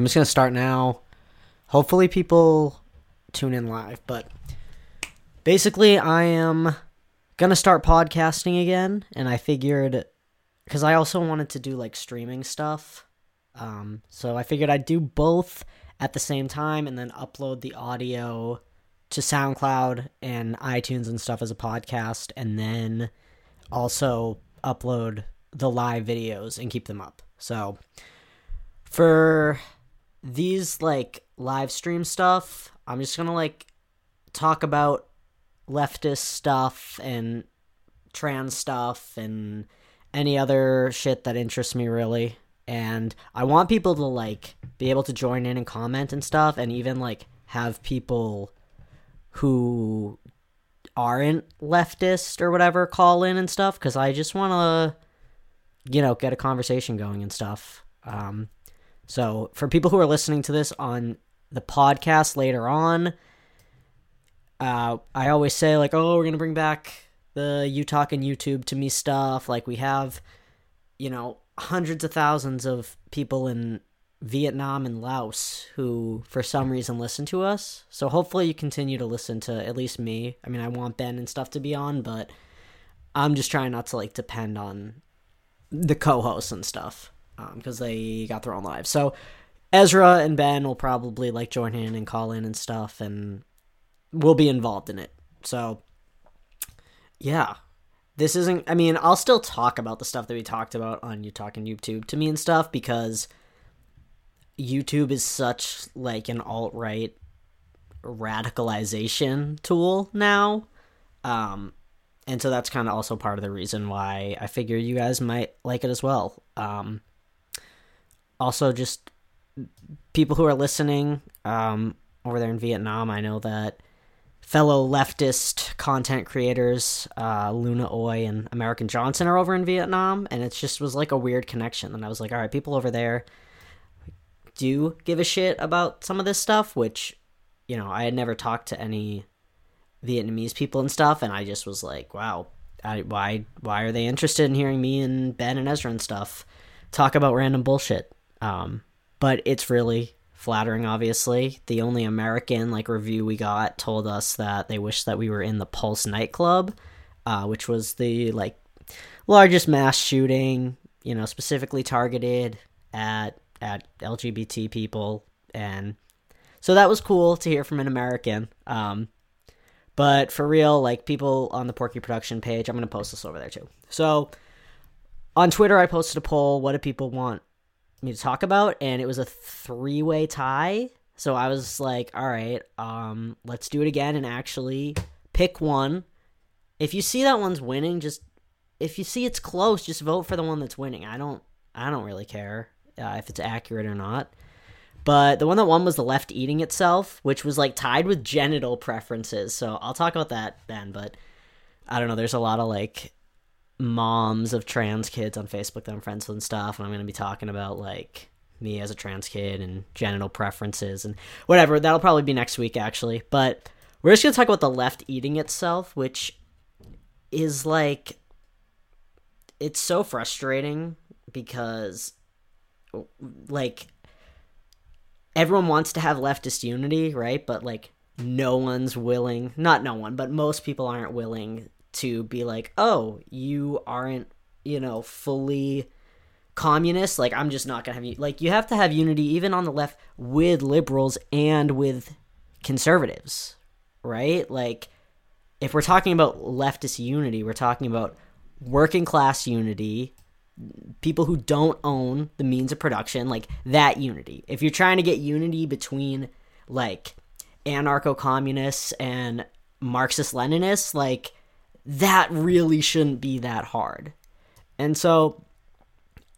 I'm just gonna start now. Hopefully, people tune in live. But basically, I am gonna start podcasting again, and I figured because I also wanted to do like streaming stuff. Um, so I figured I'd do both at the same time and then upload the audio to SoundCloud and iTunes and stuff as a podcast, and then also upload the live videos and keep them up. So for these like live stream stuff, I'm just gonna like talk about leftist stuff and trans stuff and any other shit that interests me really. And I want people to like be able to join in and comment and stuff and even like have people who aren't leftist or whatever call in and stuff because I just want to, you know, get a conversation going and stuff. Um, so for people who are listening to this on the podcast later on, uh, I always say like, oh, we're gonna bring back the you talking YouTube to me stuff. Like we have, you know, hundreds of thousands of people in Vietnam and Laos who, for some reason, listen to us. So hopefully, you continue to listen to at least me. I mean, I want Ben and stuff to be on, but I'm just trying not to like depend on the co-hosts and stuff because um, they got their own lives. So Ezra and Ben will probably like join in and call in and stuff, and we'll be involved in it. So yeah, this isn't. I mean, I'll still talk about the stuff that we talked about on you talking YouTube to me and stuff because YouTube is such like an alt right radicalization tool now. Um, and so that's kind of also part of the reason why I figure you guys might like it as well. Um, also, just people who are listening um, over there in Vietnam, I know that fellow leftist content creators, uh, Luna Oi and American Johnson, are over in Vietnam, and it just was like a weird connection. And I was like, all right, people over there do give a shit about some of this stuff, which, you know, I had never talked to any Vietnamese people and stuff, and I just was like, wow, I, why why are they interested in hearing me and Ben and Ezra and stuff talk about random bullshit? Um, but it's really flattering. Obviously, the only American like review we got told us that they wish that we were in the Pulse nightclub, uh, which was the like largest mass shooting, you know, specifically targeted at at LGBT people, and so that was cool to hear from an American. Um, but for real, like people on the Porky Production page, I'm gonna post this over there too. So on Twitter, I posted a poll: What do people want me to talk about? And it was a three-way tie. So I was like, all right, um, let's do it again and actually pick one. If you see that one's winning, just if you see it's close, just vote for the one that's winning. I don't I don't really care uh, if it's accurate or not. But the one that won was the left eating itself, which was like tied with genital preferences. So I'll talk about that then. But I don't know. There's a lot of like moms of trans kids on Facebook that I'm friends with and stuff. And I'm going to be talking about like me as a trans kid and genital preferences and whatever. That'll probably be next week, actually. But we're just going to talk about the left eating itself, which is like. It's so frustrating because like everyone wants to have leftist unity, right? But like no one's willing, not no one, but most people aren't willing to be like, "Oh, you aren't, you know, fully communist. Like I'm just not going to have you like you have to have unity even on the left with liberals and with conservatives, right? Like if we're talking about leftist unity, we're talking about working class unity people who don't own the means of production, like that unity. If you're trying to get unity between like anarcho communists and Marxist Leninists, like that really shouldn't be that hard. And so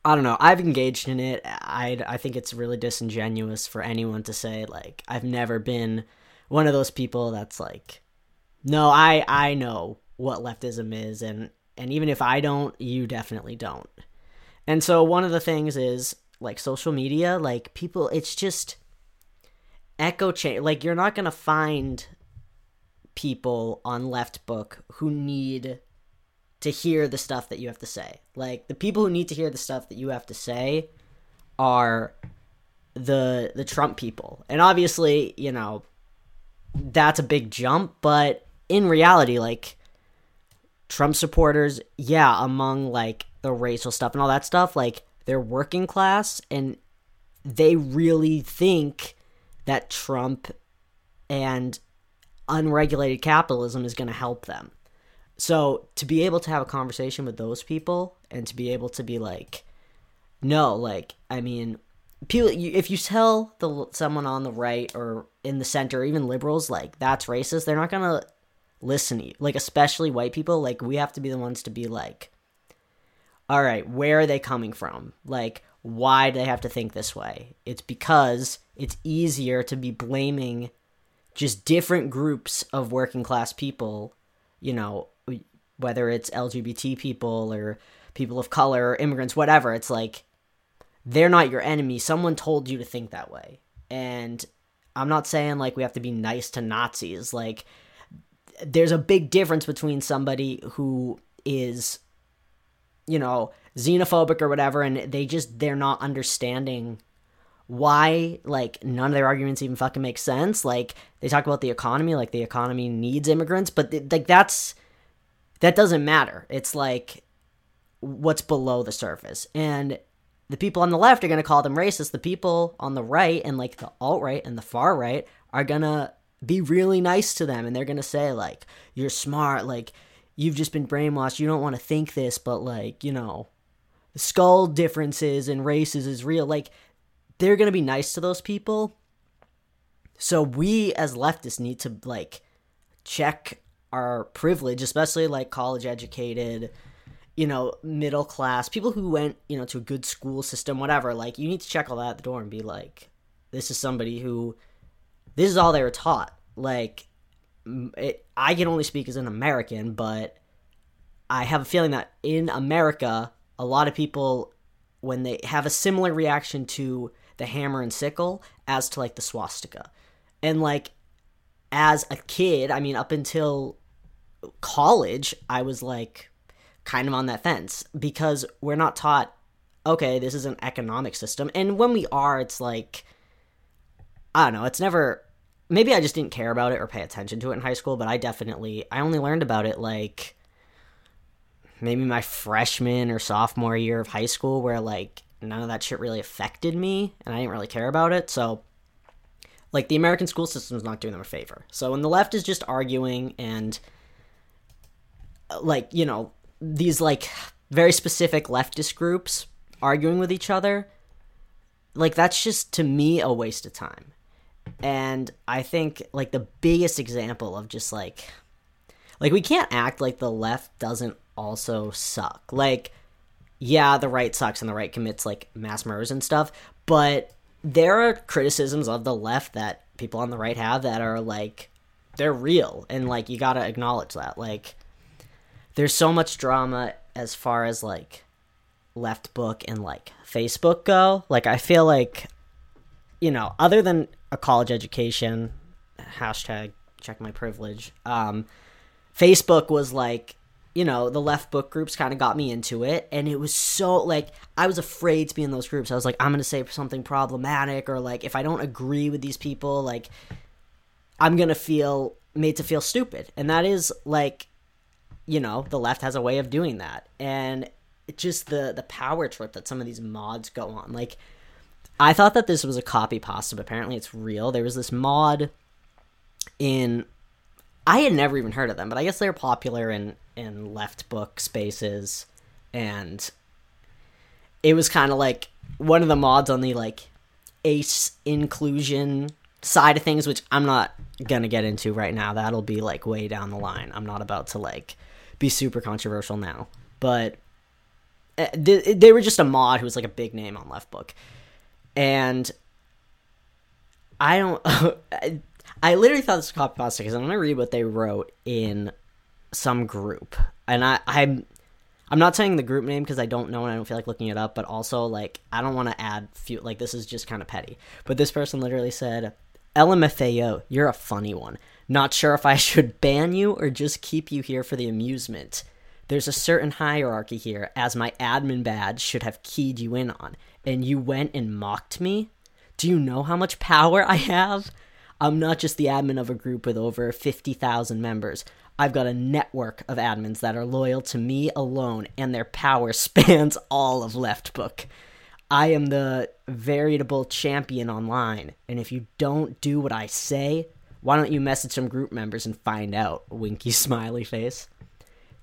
I don't know. I've engaged in it. I I think it's really disingenuous for anyone to say like I've never been one of those people that's like no, I I know what leftism is and and even if I don't, you definitely don't. And so one of the things is like social media, like people, it's just echo chain Like you're not gonna find people on left book who need to hear the stuff that you have to say. Like the people who need to hear the stuff that you have to say are the the Trump people. And obviously, you know, that's a big jump, but in reality, like Trump supporters, yeah, among like the racial stuff and all that stuff, like they're working class and they really think that Trump and unregulated capitalism is going to help them. So to be able to have a conversation with those people and to be able to be like, no, like I mean, people. If you tell the someone on the right or in the center, even liberals, like that's racist, they're not gonna listen to you. Like especially white people, like we have to be the ones to be like, all right, where are they coming from? Like why do they have to think this way? It's because it's easier to be blaming just different groups of working class people, you know, whether it's LGBT people or people of color or immigrants, whatever. It's like they're not your enemy. Someone told you to think that way. And I'm not saying like we have to be nice to Nazis. Like there's a big difference between somebody who is you know xenophobic or whatever and they just they're not understanding why like none of their arguments even fucking make sense. Like they talk about the economy like the economy needs immigrants but th- like that's that doesn't matter. It's like what's below the surface. And the people on the left are going to call them racist. The people on the right and like the alt right and the far right are going to be really nice to them. And they're going to say like you're smart. Like you've just been brainwashed. You don't want to think this but like you know skull differences and races is real. Like they're going to be nice to those people. So we as leftists need to like check our privilege, especially like college educated, you know, middle class, people who went, you know, to a good school system, whatever. Like you need to check all that at the door and be like, this is somebody who this is all they were taught. Like it, I can only speak as an American, but I have a feeling that in America, a lot of people when they have a similar reaction to the hammer and sickle as to like the swastika. And like as a kid, I mean up until college, I was like kind of on that fence because we're not taught okay, this is an economic system. And when we are, it's like I don't know, it's never maybe I just didn't care about it or pay attention to it in high school, but I definitely I only learned about it like maybe my freshman or sophomore year of high school where like none of that shit really affected me and I didn't really care about it. So like the American school system is not doing them a favor. So when the left is just arguing and uh, like, you know, these like very specific leftist groups arguing with each other, like that's just to me a waste of time. And I think like the biggest example of just like like we can't act like the left doesn't also suck. Like yeah, the right sucks and the right commits like mass murders and stuff, but there are criticisms of the left that people on the right have that are like they're real and like you got to acknowledge that. Like there's so much drama as far as like left book and like Facebook go. Like I feel like you know, other than a college education, hashtag check my privilege, um, Facebook was like you know, the left book groups kind of got me into it. And it was so, like, I was afraid to be in those groups. I was like, I'm going to say something problematic, or like, if I don't agree with these people, like, I'm going to feel made to feel stupid. And that is, like, you know, the left has a way of doing that. And just the, the power trip that some of these mods go on. Like, I thought that this was a copy pasta, but apparently it's real. There was this mod in I had never even heard of them, but I guess they're popular in in left book spaces, and it was kind of like one of the mods on the like ace inclusion side of things, which I'm not gonna get into right now. That'll be like way down the line. I'm not about to like be super controversial now, but eh, they were just a mod who was like a big name on left book, and I don't. I literally thought this was copy pasta because I'm gonna read what they wrote in some group, and I I'm I'm not saying the group name because I don't know and I don't feel like looking it up, but also like I don't want to add few like this is just kind of petty. But this person literally said, "LMFAO, you're a funny one. Not sure if I should ban you or just keep you here for the amusement." There's a certain hierarchy here, as my admin badge should have keyed you in on, and you went and mocked me? Do you know how much power I have? I'm not just the admin of a group with over 50,000 members. I've got a network of admins that are loyal to me alone, and their power spans all of Leftbook. I am the veritable champion online, and if you don't do what I say, why don't you message some group members and find out? Winky smiley face.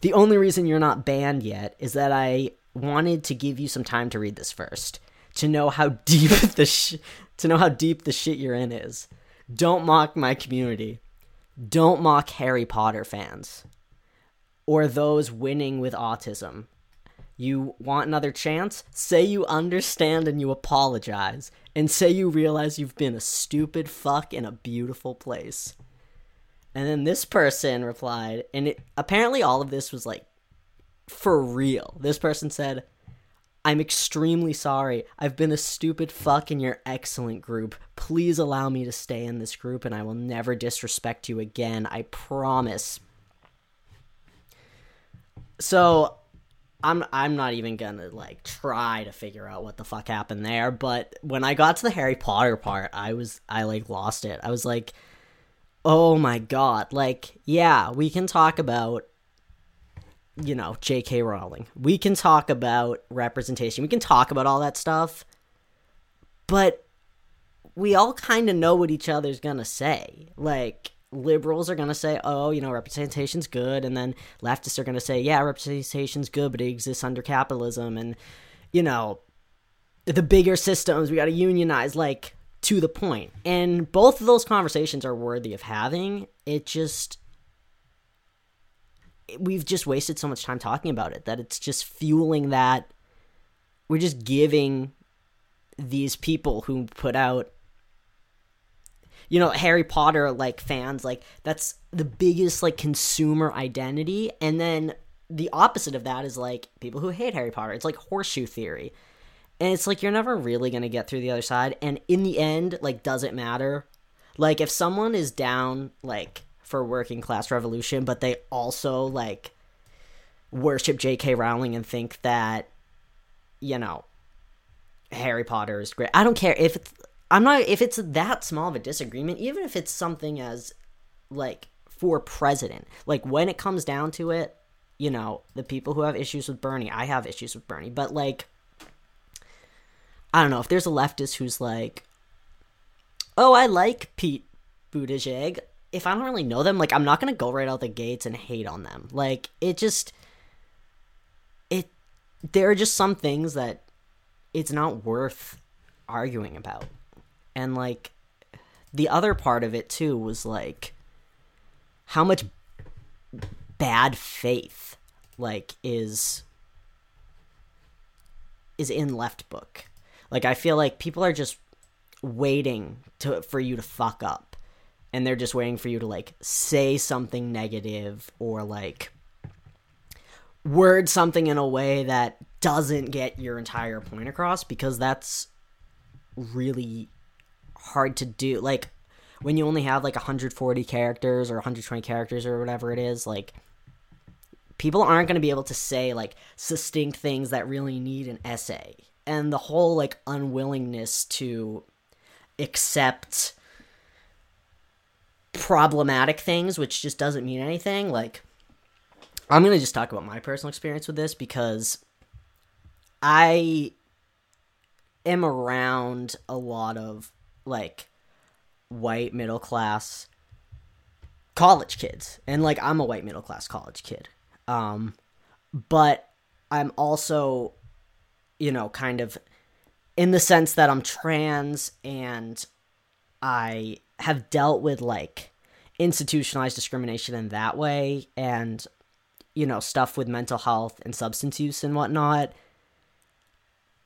The only reason you're not banned yet is that I wanted to give you some time to read this first, to know how deep the sh- to know how deep the shit you're in is. Don't mock my community. Don't mock Harry Potter fans or those winning with autism. You want another chance? Say you understand and you apologize, and say you realize you've been a stupid fuck in a beautiful place. And then this person replied, and it apparently all of this was like for real. This person said, I'm extremely sorry. I've been a stupid fuck in your excellent group. Please allow me to stay in this group and I will never disrespect you again. I promise. So I'm I'm not even gonna like try to figure out what the fuck happened there, but when I got to the Harry Potter part, I was I like lost it. I was like, oh my god, like, yeah, we can talk about you know, J.K. Rowling. We can talk about representation. We can talk about all that stuff. But we all kind of know what each other's going to say. Like, liberals are going to say, oh, you know, representation's good. And then leftists are going to say, yeah, representation's good, but it exists under capitalism. And, you know, the bigger systems, we got to unionize, like, to the point. And both of those conversations are worthy of having. It just we've just wasted so much time talking about it that it's just fueling that we're just giving these people who put out you know harry potter like fans like that's the biggest like consumer identity. And then the opposite of that is like people who hate harry potter. It's like horseshoe theory. And it's like you're never really going to get through the other side. And in the end like does it matter? Like if someone is down like for working class revolution, but they also like worship J.K. Rowling and think that you know Harry Potter is great. I don't care if it's I'm not if it's that small of a disagreement, even if it's something as like for president. Like when it comes down to it, you know, the people who have issues with Bernie, I have issues with Bernie, but like I don't know if there's a leftist who's like, "Oh, I like Pete Buttigieg if I don't really know them, like I'm not gonna go right out the gates and hate on them. Like it just it there are just some things that it's not worth arguing about. And like the other part of it too was like how much bad faith like is is in left book Like I feel like people are just waiting to for you to fuck up and they're just waiting for you to like say something negative or like word something in a way that doesn't get your entire point across because that's really hard to do. Like when you only have like 140 characters or 120 characters or whatever it is like people aren't going to be able to say like succinct things that really need an essay. And the whole like unwillingness to accept problematic things, which just doesn't mean anything. Like, I'm going to just talk about my personal experience with this because I am around a lot of like white middle class college kids and like I'm a white middle class college kid. Um but I'm also you know kind of in the sense that I'm trans and I have dealt with like institutionalized discrimination in that way and you know stuff with mental health and substance use and whatnot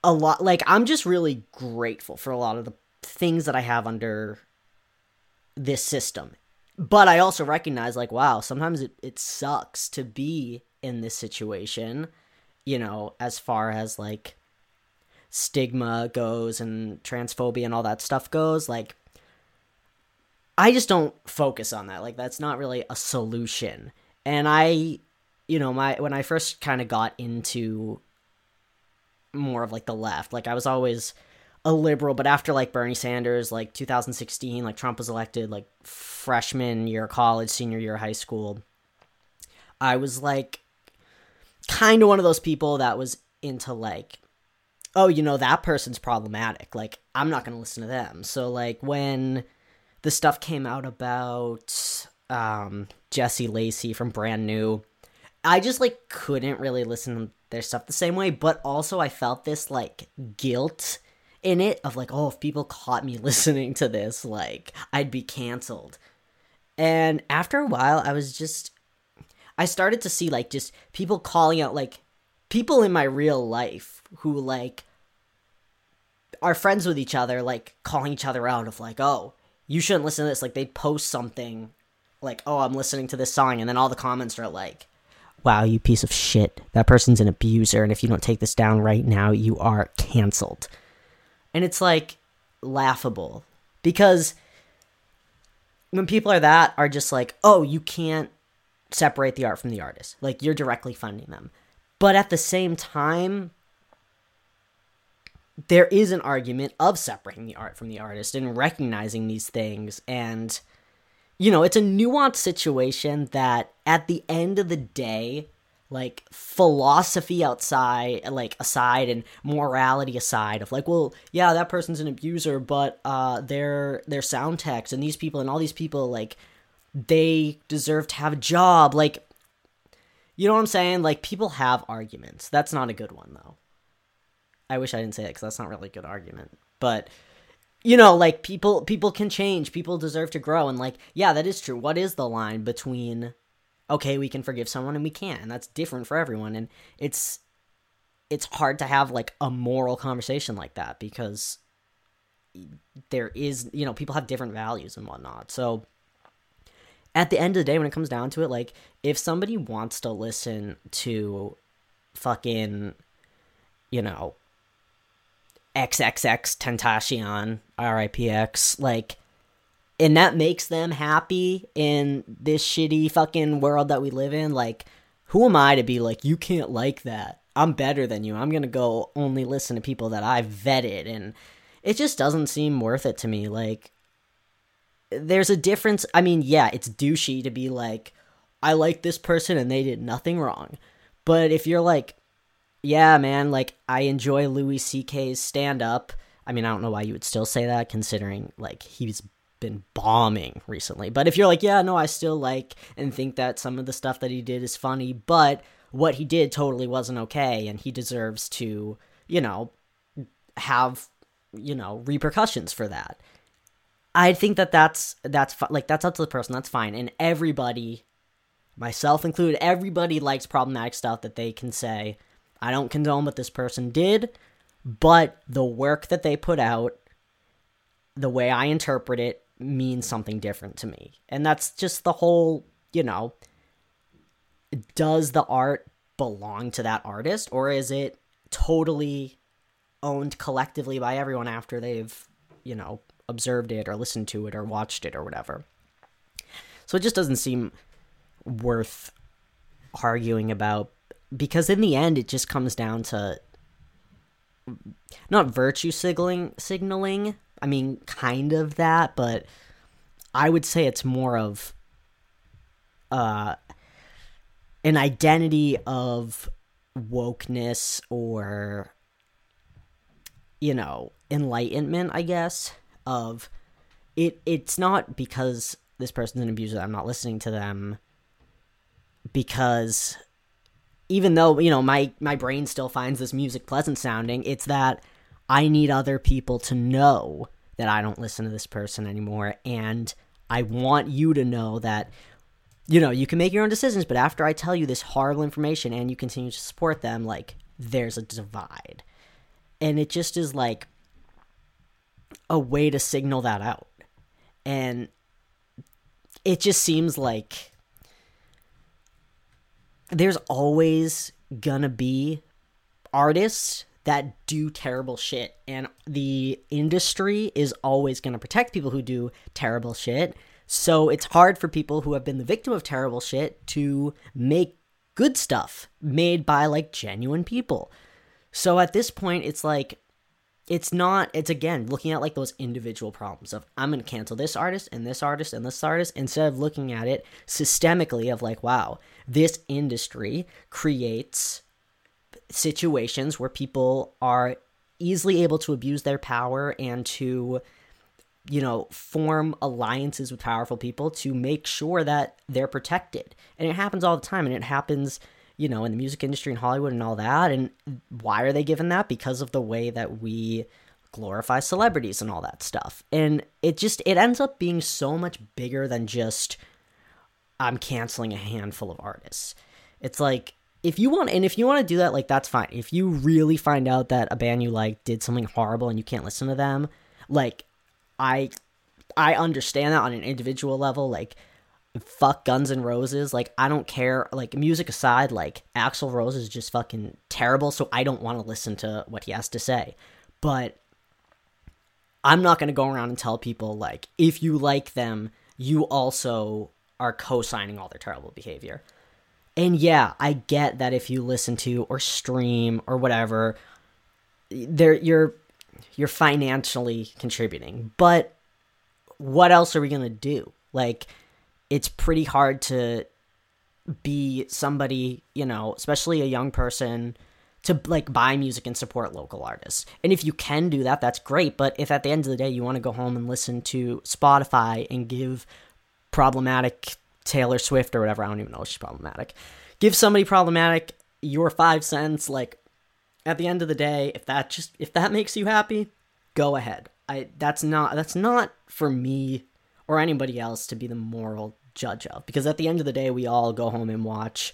a lot like i'm just really grateful for a lot of the things that i have under this system. But i also recognize like wow sometimes it, it sucks to be in this situation you know as far as like stigma goes and transphobia and all that stuff goes like I just don't focus on that. Like that's not really a solution. And I you know, my when I first kind of got into more of like the left, like I was always a liberal, but after like Bernie Sanders, like 2016, like Trump was elected, like freshman year of college, senior year of high school, I was like kind of one of those people that was into like, oh, you know, that person's problematic. Like, I'm not going to listen to them. So, like, when the stuff came out about um, Jesse Lacey from Brand New, I just like couldn't really listen to their stuff the same way, but also I felt this like guilt in it of like, oh, if people caught me listening to this, like I'd be canceled. And after a while, I was just, I started to see like just people calling out like people in my real life who like are friends with each other, like calling each other out of like, oh, you shouldn't listen to this. Like they'd post something like, oh, I'm listening to this song, and then all the comments are like, wow, you piece of shit. That person's an abuser, and if you don't take this down right now, you are canceled. And it's like laughable because when people are that are just like, oh, you can't separate the art from the artist. Like you're directly funding them. But at the same time, there is an argument of separating the art from the artist and recognizing these things and you know, it's a nuanced situation that at the end of the day, like philosophy outside, like aside and morality aside of like, well, yeah, that person's an abuser, but uh their their sound techs and these people and all these people like they deserve to have a job. Like you know what I'm saying? Like people have arguments. That's not a good one though. I wish I didn't say that because that's not really a good argument. But you know like people people can change. People deserve to grow. And like yeah that is true. What is the line between okay we can forgive someone and we can't? And that's different for everyone. And it's it's hard to have like a moral conversation like that because there is you know people have different values and whatnot. So at the end of the day when it comes down to it like if somebody wants to listen to fucking you know XXX Tentacion, RIPX, like, and that makes them happy in this shitty fucking world that we live in. Like, who am I to be like, you can't like that? I'm better than you. I'm gonna go only listen to people that I've vetted, and it just doesn't seem worth it to me. Like, there's a difference. I mean, yeah, it's douchey to be like, I like this person and they did nothing wrong. But if you're like, yeah, man, like I enjoy Louis C.K.'s stand up. I mean, I don't know why you would still say that considering like he's been bombing recently. But if you're like, yeah, no, I still like and think that some of the stuff that he did is funny, but what he did totally wasn't okay and he deserves to, you know, have, you know, repercussions for that. I think that that's that's like that's up to the person. That's fine. And everybody myself included, everybody likes problematic stuff that they can say I don't condone what this person did, but the work that they put out, the way I interpret it, means something different to me. And that's just the whole, you know, does the art belong to that artist or is it totally owned collectively by everyone after they've, you know, observed it or listened to it or watched it or whatever? So it just doesn't seem worth arguing about because in the end it just comes down to not virtue signaling signaling i mean kind of that but i would say it's more of uh an identity of wokeness or you know enlightenment i guess of it it's not because this person's an abuser i'm not listening to them because even though you know my my brain still finds this music pleasant sounding it's that i need other people to know that i don't listen to this person anymore. And i want you to know that you know you can make your own decisions but after i tell you this horrible information and you continue to support them like there's a divide. And it just is like a way to signal that out. And it just seems like there's always gonna be artists that do terrible shit and the industry is always going to protect people who do terrible shit. So it's hard for people who have been the victim of terrible shit to make good stuff made by like genuine people. So at this point it's like it's not it's again looking at like those individual problems of i'm going to cancel this artist and this artist and this artist instead of looking at it systemically of like wow this industry creates situations where people are easily able to abuse their power and to you know form alliances with powerful people to make sure that they're protected. And it happens all the time and it happens you know, in the music industry in Hollywood and all that. And why are they given that? Because of the way that we glorify celebrities and all that stuff. And it just it ends up being so much bigger than just I'm canceling a handful of artists. It's like if you want and if you want to do that like that's fine. If you really find out that a band you like did something horrible and you can't listen to them, like I I understand that on an individual level like fuck Guns N' Roses. Like, I don't care. Like, music aside, like, Axl Rose is just fucking terrible, so I don't want to listen to what he has to say. But I'm not to go around and tell people, like, if you like them, you also are co signing all their terrible behavior. And yeah, I get that if you listen to or stream or whatever, there you're you're financially contributing. But what else are we gonna do? Like, it's pretty hard to be somebody, you know, especially a young person to like buy music and support local artists. And if you can do that, that's great. But if at the end of the day you want to go home and listen to Spotify and give problematic Taylor Swift or whatever, I don't even know if she's problematic, give somebody problematic your five cents, like at the end of the day, if that just if that makes you happy, go ahead. I that's not that's not for me or anybody else to be the moral judge of. Because at the end of the day we all go home and watch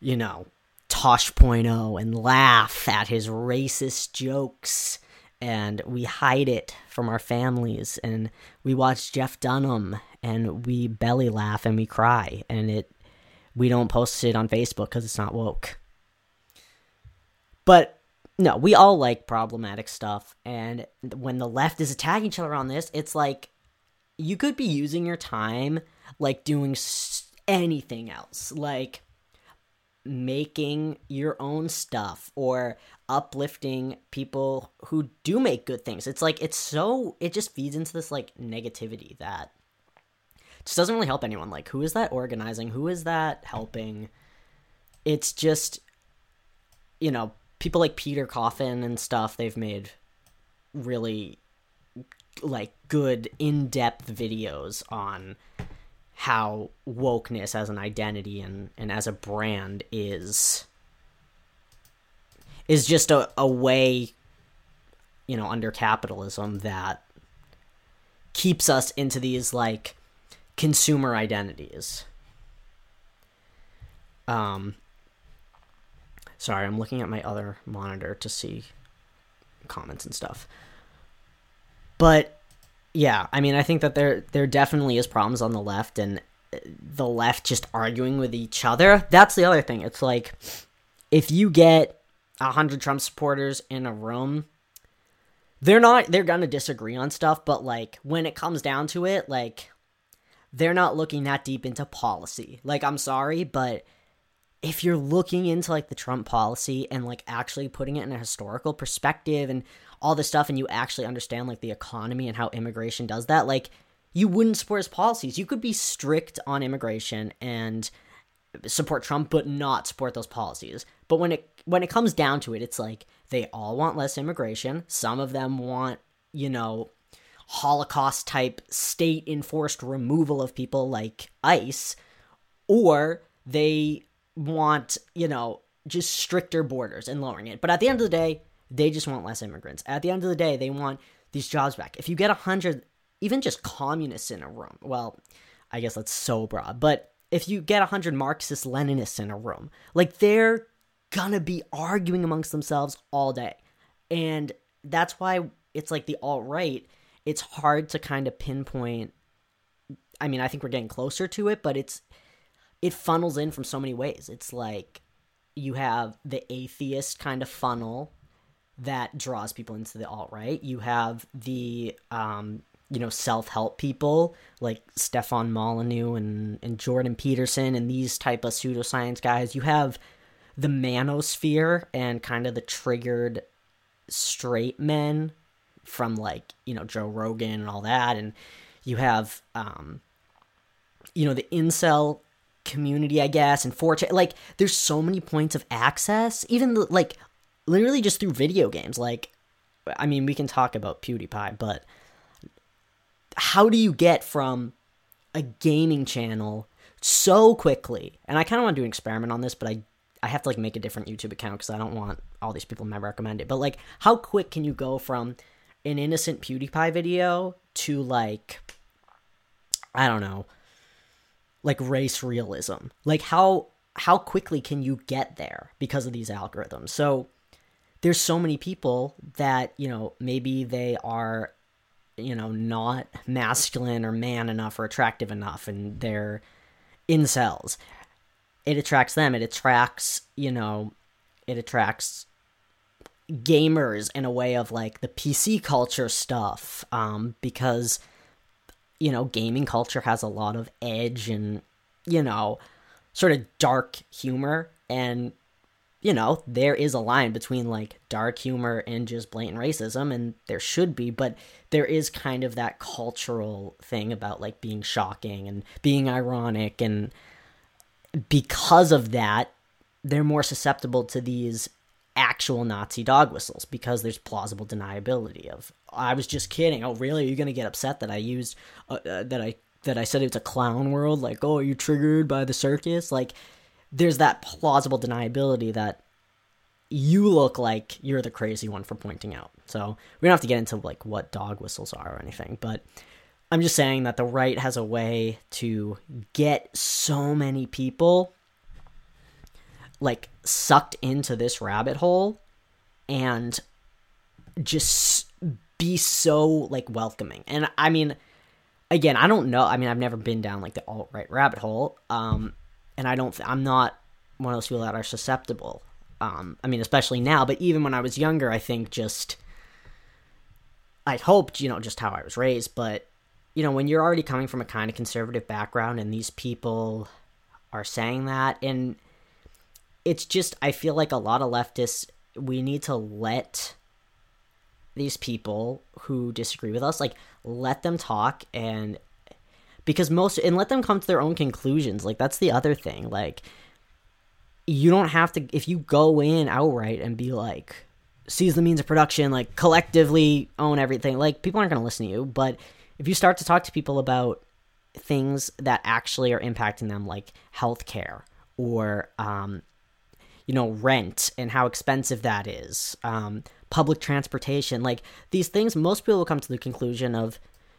you know tosh.0 and laugh at his racist jokes. And we hide it from our families. And we watch jeff dunham and we belly laugh and we cry. And it we don't post it on facebook because it's not woke. But no we all like problematic stuff. And when the left is attacking each other on this it's like you could be using your time like doing anything else, like making your own stuff or uplifting people who do make good things. It's like it's so it just feeds into this like negativity that just doesn't really help anyone. Like who is that organizing? Who is that helping? It's just you know, people like Peter Coffin and stuff, they've made really like good in-depth videos on how wokeness as an identity and, and as a brand is is just a, a way you know under capitalism that keeps us into these like consumer identities. Um sorry i'm looking at my other monitor to see comments and stuff. But yeah, I mean, I think that there there definitely is problems on the left, and uh, the left just arguing with each other. That's the other thing. It's like if you get a hundred Trump supporters in a room, they're not they're gonna disagree on stuff, but like when it comes down to it, like they're not looking that deep into policy. Like, I'm sorry, but if you're looking into like the Trump policy and like actually putting it in a historical perspective and all this stuff and you actually understand like the economy and how immigration does that, like you wouldn't support his policies. You could be strict on immigration and support Trump but not support those policies. But when it when it comes down to it, it's like they all want less immigration. Some of them want, you know, Holocaust type state enforced removal of people like ICE or they want, you know, just stricter borders and lowering it. But at the end of the day, they just want less immigrants. At the end of the day, they want these jobs back. If you get a hundred, even just communists in a room, well, I guess that's so broad, but if you get a hundred Marxist Leninists in a room, like they're gonna be arguing amongst themselves all day. And that's why it's like the alt right, it's hard to kind of pinpoint. I mean, I think we're getting closer to it, but it's it funnels in from so many ways. It's like you have the atheist kind of funnel that draws people into the alt right. You have the um, you know self help people like Stefan Molyneux and and Jordan Peterson and these type of pseudoscience guys. You have the manosphere and kind of the triggered straight men from like you know Joe Rogan and all that, and you have um, you know the incel community, I guess, and 4 Like, there's so many points of access, even the, like literally just through video games. Like, I mean, we can talk about PewDiePie, but how do you get from a gaming channel so quickly? And I kind of want to do an experiment on this, but I I have to like make a different YouTube account because I don't want all these people to recommend it. But like, how quick can you go from an innocent PewDiePie video to like, I don't know, like race realism? Like how how quickly can you get there because of these algorithms? So there's so many people that you know maybe they are you know not masculine or man enough or attractive enough and they're incels. It attracts them. It attracts you know it attracts gamers in a way of like the pc culture stuff um because you know gaming culture has a lot of edge and you know sort of dark humor. And you know, there is a line between like dark humor and just blatant racism, and there should be, but there is kind of that cultural thing about like being shocking and being ironic, and because of that, they're more susceptible to these actual Nazi dog whistles because there's plausible deniability of I was just kidding. Oh, really? Are you gonna get upset that I used uh, uh, that I that I said it's a clown world? Like, oh, are you triggered by the circus? Like there's that plausible deniability that you look like you're the crazy one for pointing out. So we don't have to get into like what dog whistles are or anything, but I'm just saying that the right has a way to get so many people like sucked into this rabbit hole and just be so like welcoming. And I mean again, I don't know. I mean, I've never been down like the alt right rabbit hole. Um and I don't. I'm not one of those people that are susceptible. Um, I mean, especially now, but even when I was younger, I think just I hoped, you know, just how I was raised, but you know, when you're already coming from a kind of conservative background and these people are saying that and it's just I feel like a lot of leftists we need to let these people who disagree with us like let them talk and because most and let them come to their own conclusions. Like that's the other thing. Like you don't have to if you go in outright and be like seize the means of production like collectively own everything like people aren't going to listen to you. But if you start to talk to people about things that actually are impacting them like healthcare or um, you know rent and how expensive that is um, public transportation like these things most people will come to the conclusion of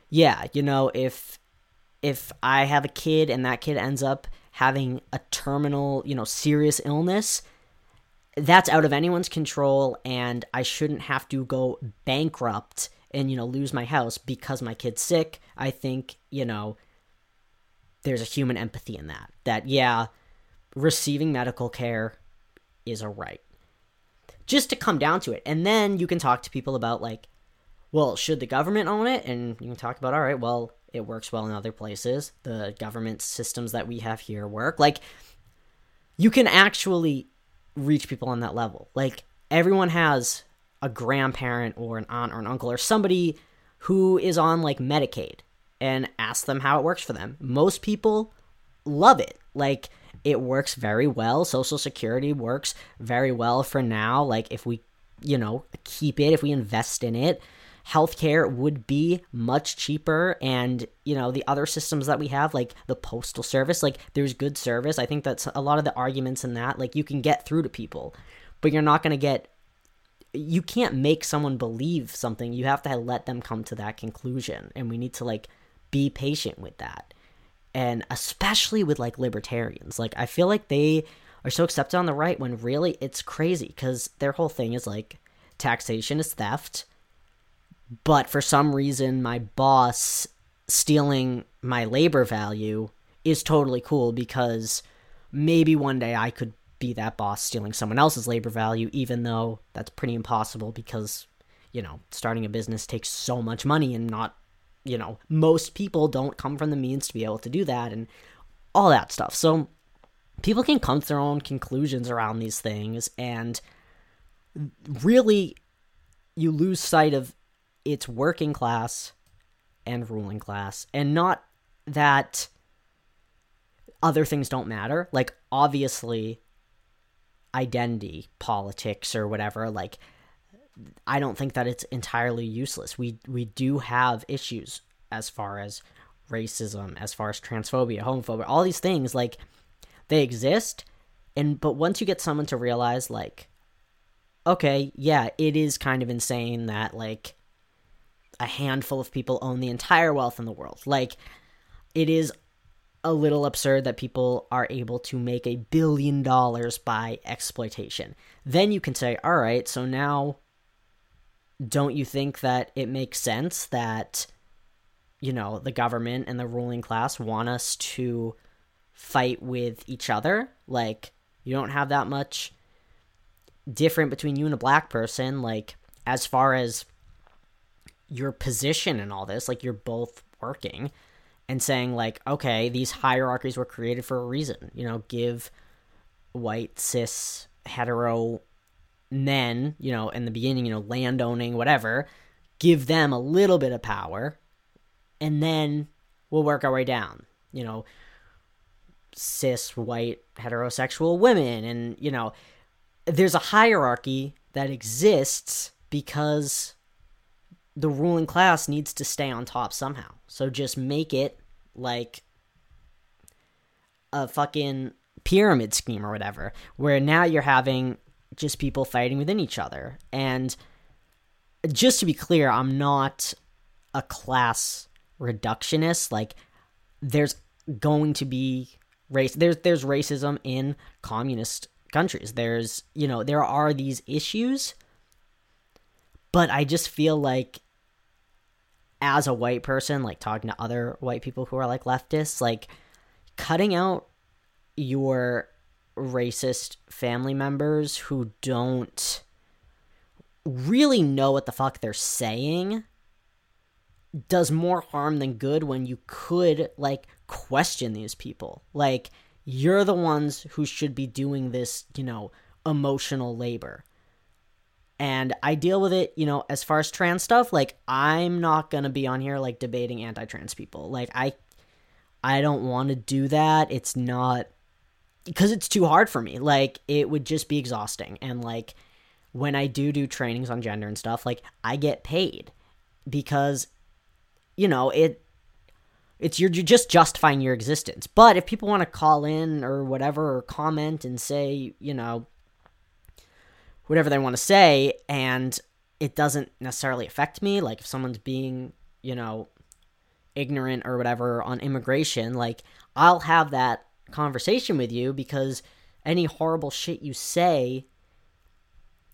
yeah you know if if I have a kid and that kid ends up having a terminal, you know, serious illness, that's out of anyone's control and I shouldn't have to go bankrupt and, you know, lose my house because my kid's sick. I think, you know, there's a human empathy in that. That, yeah, receiving medical care is a right. Just to come down to it. And then you can talk to people about, like, well, should the government own it? And you can talk about, all right, well, it works well in other places. The government systems that we have here work. Like, you can actually reach people on that level. Like, everyone has a grandparent or an aunt or an uncle or somebody who is on like Medicaid and ask them how it works for them. Most people love it. Like, it works very well. Social Security works very well for now. Like, if we, you know, keep it, if we invest in it, healthcare would be much cheaper. And you know the other systems that we have like the postal service like there's good service. I think that's a lot of the arguments in that like you can get through to people but you're not going to get you can't make someone believe something. You have to let them come to that conclusion. And we need to like be patient with that. And especially with like libertarians. Like i feel like they are so accepted on the right when really it's crazy because their whole thing is like taxation is theft but for some reason my boss stealing my labor value is totally cool because maybe one day I could be that boss stealing someone else's labor value even though that's pretty impossible because you know starting a business takes so much money and not you know most people don't come from the means to be able to do that and all that stuff. So people can come to their own conclusions around these things and really you lose sight of its working class and ruling class and not that other things don't matter like obviously identity politics or whatever like I don't think that it's entirely useless. We we do have issues as far as racism, as far as transphobia, homophobia, all these things like they exist and but once you get someone to realize like okay, yeah, it is kind of insane that like a handful of people own the entire wealth in the world. Like it is a little absurd that people are able to make a billion dollars by exploitation. Then you can say, all right, so now don't you think that it makes sense that, you know, the government and the ruling class want us to fight with each other? Like, you don't have that much different between you and a black person, like, as far as your position in all this, like, you're both working and saying like okay these hierarchies were created for a reason you know give white cis hetero men you know in the beginning you know land owning whatever give them a little bit of power and then we'll work our way down you know cis white heterosexual women. And you know there's a hierarchy that exists because the ruling class needs to stay on top somehow. So just make it like a fucking pyramid scheme or whatever, where now you're having just people fighting within each other. And just to be clear, I'm not a class reductionist. Like, there's going to be race. There's there's racism in communist countries. There's you know there are these issues, but I just feel like as a white person, like talking to other white people who are like leftists, like cutting out your racist family members who don't really know what the fuck they're saying does more harm than good when you could like question these people. Like you're the ones who should be doing this, you know, emotional labor and I deal with it, you know, as far as trans stuff, like I'm not going to be on here like debating anti-trans people. Like I I don't want to do that. It's not because it's too hard for me. Like it would just be exhausting and like when I do do trainings on gender and stuff, like I get paid because you know, it it's you're, you're just justifying your existence. But if people want to call in or whatever or comment and say, you know, whatever they want to say and it doesn't necessarily affect me. Like if someone's being you know ignorant or whatever on immigration like i'll have that conversation with you because any horrible shit you say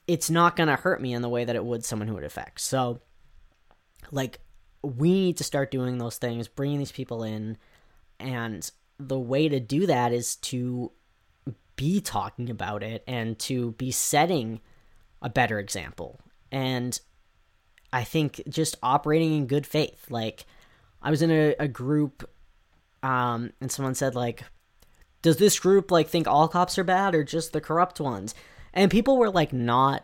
it's not going to hurt me in the way that it would someone who it affects. So like we need to start doing those things bringing these people in and the way to do that is to be talking about it and to be setting a better example. And I think just operating in good faith. Like, I was in a, a group, um, and someone said, like, does this group, like, think all cops are bad or just the corrupt ones? And people were, like, not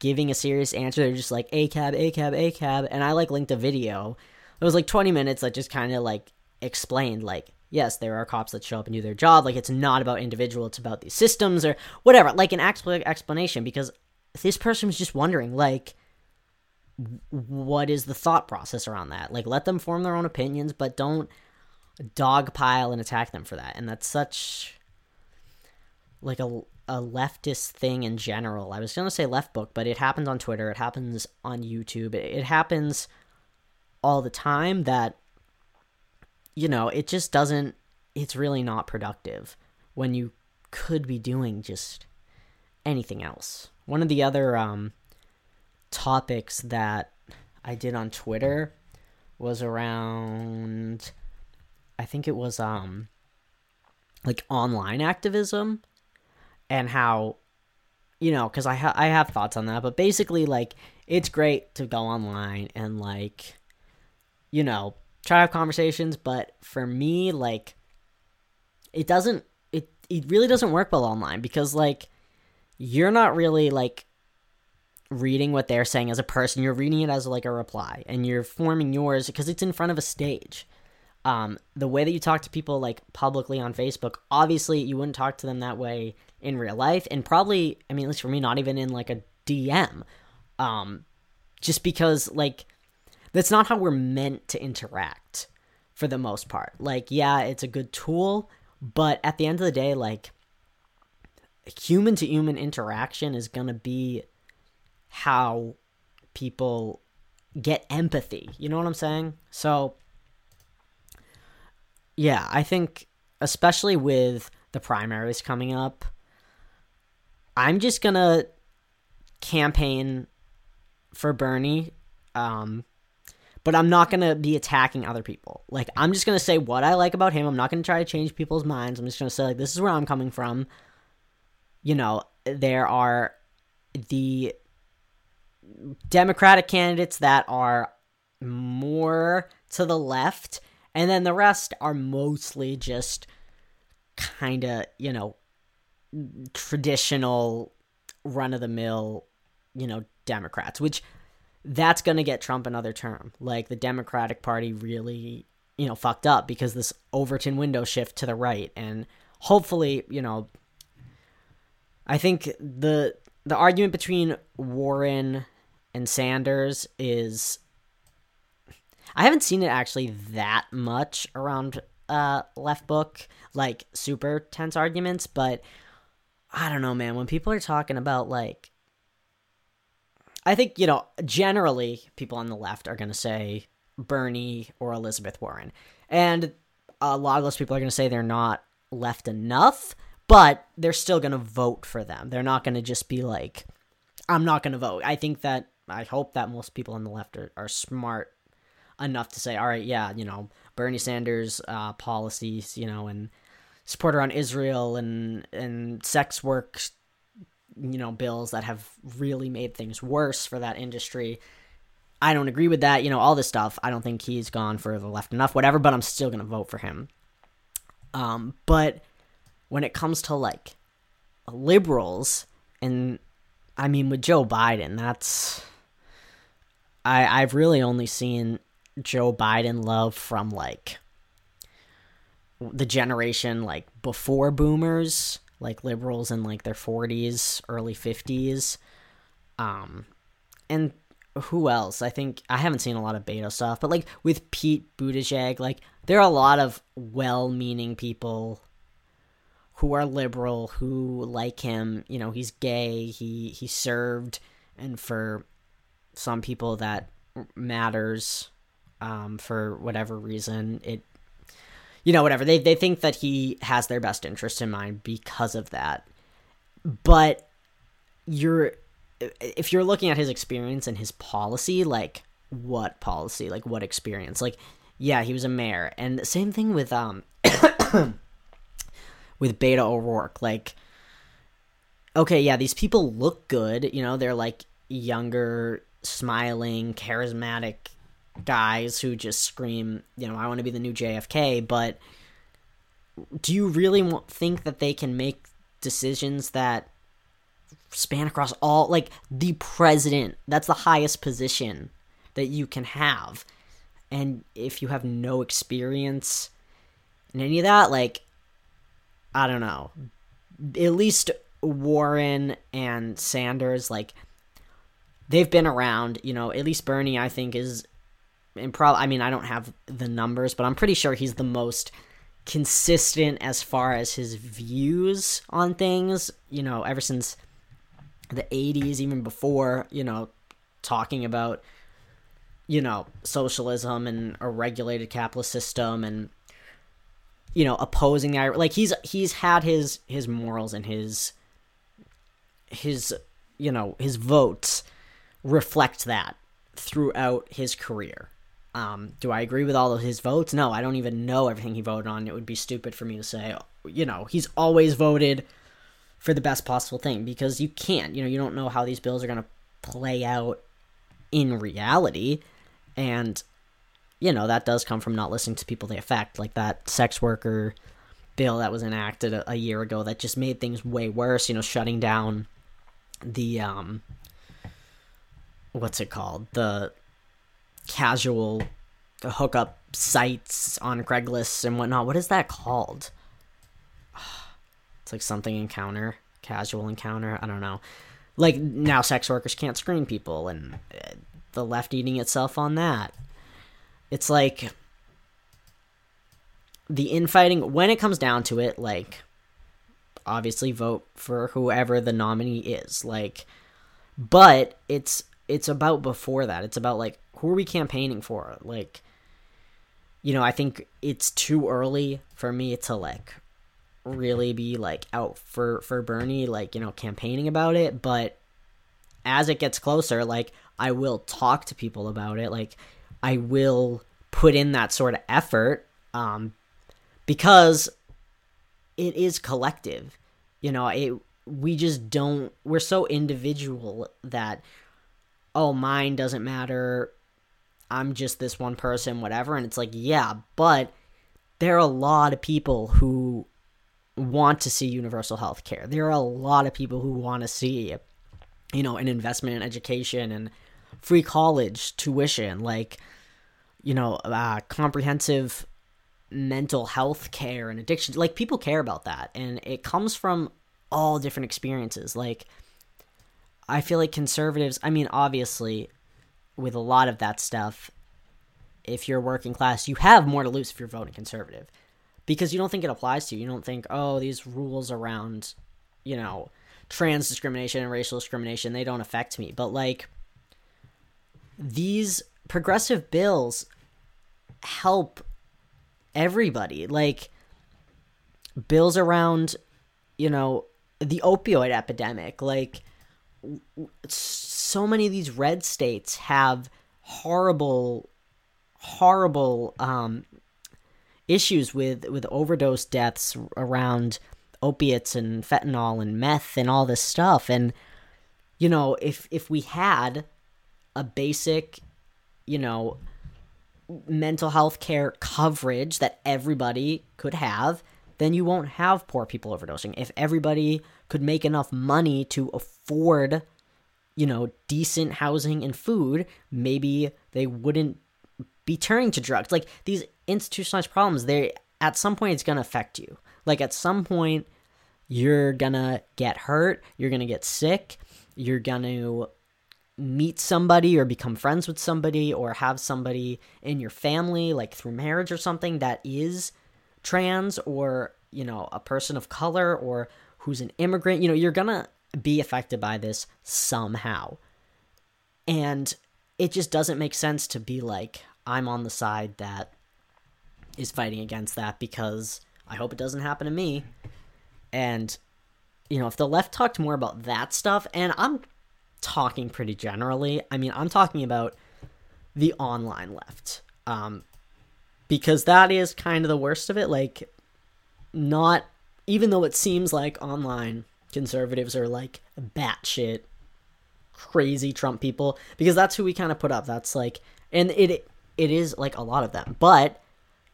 giving a serious answer. They're just like, ACAB, ACAB, ACAB. And I, like, linked a video. It was, like, 20 minutes that just kind of, like, explained, like, yes, there are cops that show up and do their job. Like it's not about individual, it's about these systems or whatever. Like an expl- explanation because this person was just wondering, like, what is the thought process around that? Like, let them form their own opinions, but don't dogpile and attack them for that. And that's such like a a leftist thing in general. I was gonna say left book, but it happens on Twitter. It happens on YouTube. It, it happens all the time. That you know, it just doesn't, it's really not productive when you could be doing just anything else. One of the other um, topics that I did on Twitter was around, I think it was um, like online activism and how you know because I, ha- I have thoughts on that but basically like it's great to go online and like you know try have conversations, but for me, like, it doesn't, it, it really doesn't work well online because, like, you're not really, like, reading what they're saying as a person. You're reading it as like a reply, and you're forming yours because it's in front of a stage. Um, the way that you talk to people like publicly on Facebook, obviously you wouldn't talk to them that way in real life, and probably, I mean, at least for me, not even in like a DM. Um, just because like that's not how we're meant to interact for the most part. Like, yeah, it's a good tool, but at the end of the day, like human to human interaction is going to be how people get empathy. You know what I'm saying? So, yeah, I think, especially with the primaries coming up, I'm just going to campaign for Bernie. Um, but I'm not going to be attacking other people. Like, I'm just going to say what I like about him. I'm not going to try to change people's minds. I'm just going to say, like, this is where I'm coming from. You know, there are the Democratic candidates that are more to the left, and then the rest are mostly just kind of, you know, traditional run of the mill, you know, Democrats, which that's going to get Trump another term. Like the Democratic Party really, you know, fucked up because this Overton window shift to the right and hopefully, you know, I think the the argument between Warren and Sanders is I haven't seen it actually that much around uh left book like super tense arguments, but I don't know, man, when people are talking about like I think, you know, generally people on the left are going to say Bernie or Elizabeth Warren. And a lot of those people are going to say they're not left enough, but they're still going to vote for them. They're not going to just be like, I'm not going to vote. I think that, I hope that most people on the left are, are smart enough to say, all right, yeah, you know, Bernie Sanders' uh, policies, you know, and support around Israel and, and sex work you know bills that have really made things worse for that industry. I don't agree with that. You know, all this stuff. I don't think he's gone for the left enough, whatever, but I'm still going to vote for him. Um, but when it comes to like liberals, and I mean, with Joe Biden, that's. I, I've really only seen Joe Biden love from like the generation like before boomers like liberals in like their 40s, early 50s. Um and who else? I think I haven't seen a lot of Beto stuff, but like with Pete Buttigieg, like there are a lot of well-meaning people who are liberal who like him. You know, he's gay. He he served, and for some people that matters. Um, for whatever reason, it you know, whatever. They they think that he has their best interest in mind because of that. But you're if you're looking at his experience and his policy, like what policy? Like what experience? Like yeah, he was a mayor. And same thing with um with Beto O'Rourke. Like okay, yeah, these people look good, you know, they're like younger, smiling, charismatic guys who just scream, you know, I want to be the new JFK, but do you really think that they can make decisions that span across all like the president? That's the highest position that you can have. And if you have no experience in any of that, like I don't know. At least Warren and Sanders like they've been around, you know, at least Bernie I think is and probably I mean I don't have the numbers, but I'm pretty sure he's the most consistent as far as his views on things, you know, ever since the 80s even before, you know, talking about you know, socialism and a regulated capitalist system and you know, opposing the like he's he's had his his morals and his his you know, his votes reflect that throughout his career. Um, do I agree with all of his votes? No, I don't even know everything he voted on. It would be stupid for me to say, you know, he's always voted for the best possible thing because you can't. You know, you don't know how these bills are going to play out in reality. And, you know, that does come from not listening to people they affect, like that sex worker bill that was enacted a, a year ago that just made things way worse, you know, shutting down the, um, what's it called? The casual hookup sites on Craigslist and whatnot. What is that called? It's like something encounter, casual encounter. I don't know. Like now, sex workers can't screen people, and uh, the left eating itself on that. It's like the infighting when it comes down to it. Like, obviously, vote for whoever the nominee is. Like, but it's it's about before that. It's about like who are we campaigning for? Like, you know, I think it's too early for me to like really be like out for for Bernie, like you know, campaigning about it. But as it gets closer, like I will talk to people about it. Like I will put in that sort of effort, um, because it is collective. You know, it we just don't. We're so individual that oh, mine doesn't matter. I'm just this one person, whatever. And it's like, yeah, but there are a lot of people who want to see universal health care. There are a lot of people who want to see, you know, an investment in education and free college tuition, like, you know, uh, comprehensive mental health care and addiction. Like, people care about that. And it comes from all different experiences. Like, I feel like conservatives, I mean, obviously, with a lot of that stuff, if you're working class, you have more to lose if you're voting conservative because you don't think it applies to you. You don't think, oh, these rules around, you know, trans discrimination and racial discrimination, they don't affect me. But like these progressive bills help everybody. Like bills around, you know, the opioid epidemic, like so many of these red states have horrible horrible um, issues with with overdose deaths around opiates and fentanyl and meth and all this stuff. And you know if if we had a basic you know mental health care coverage that everybody could have then you won't have poor people overdosing. If everybody could make enough money to afford you know decent housing and food maybe they wouldn't be turning to drugs like these institutionalized problems, they at some point it's gonna affect you. Like at some point, you're gonna get hurt, you're gonna get sick, you're gonna meet somebody or become friends with somebody or have somebody in your family, like through marriage or something, that is trans or, you know, a person of color or who's an immigrant. You know, you're gonna be affected by this somehow. And it just doesn't make sense to be like, I'm on the side that is fighting against that because I hope it doesn't happen to me. And you know, if the left talked more about that stuff, and I'm talking pretty generally, I mean, I'm talking about the online left. Um, because that is kind of the worst of it. Like, not, even though it seems like online conservatives are like batshit crazy Trump people, because that's who we kind of put up. That's like, and it, it is like a lot of them. But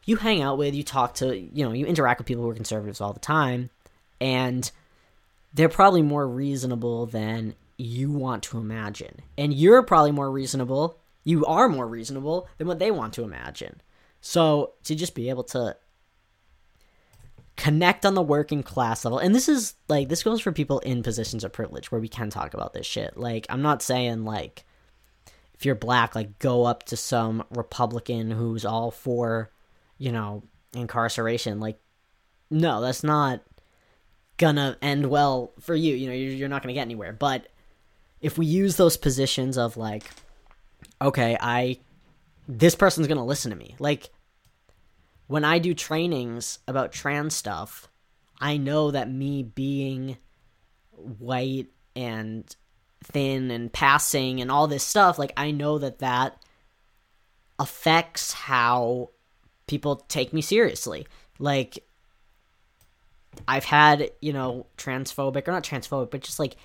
you hang out with, you talk to, you know, you interact with people who are conservatives all the time, and they're probably more reasonable than you want to imagine. And you're probably more reasonable, you are more reasonable than what they want to imagine. So to just be able to connect on the working class level, and this is like, this goes for people in positions of privilege where we can talk about this shit. Like, I'm not saying like, if you're black, like go up to some Republican who's all for you know, incarceration. Like, no, that's not gonna end well for you. You know, you're, you're not gonna get anywhere. But if we use those positions of like, okay, I, this person's gonna listen to me. Like, when I do trainings about trans stuff, I know that me being white and thin and passing and all this stuff, like, I know that that affects how people take me seriously. Like I've had, you know, transphobic or not transphobic, but just like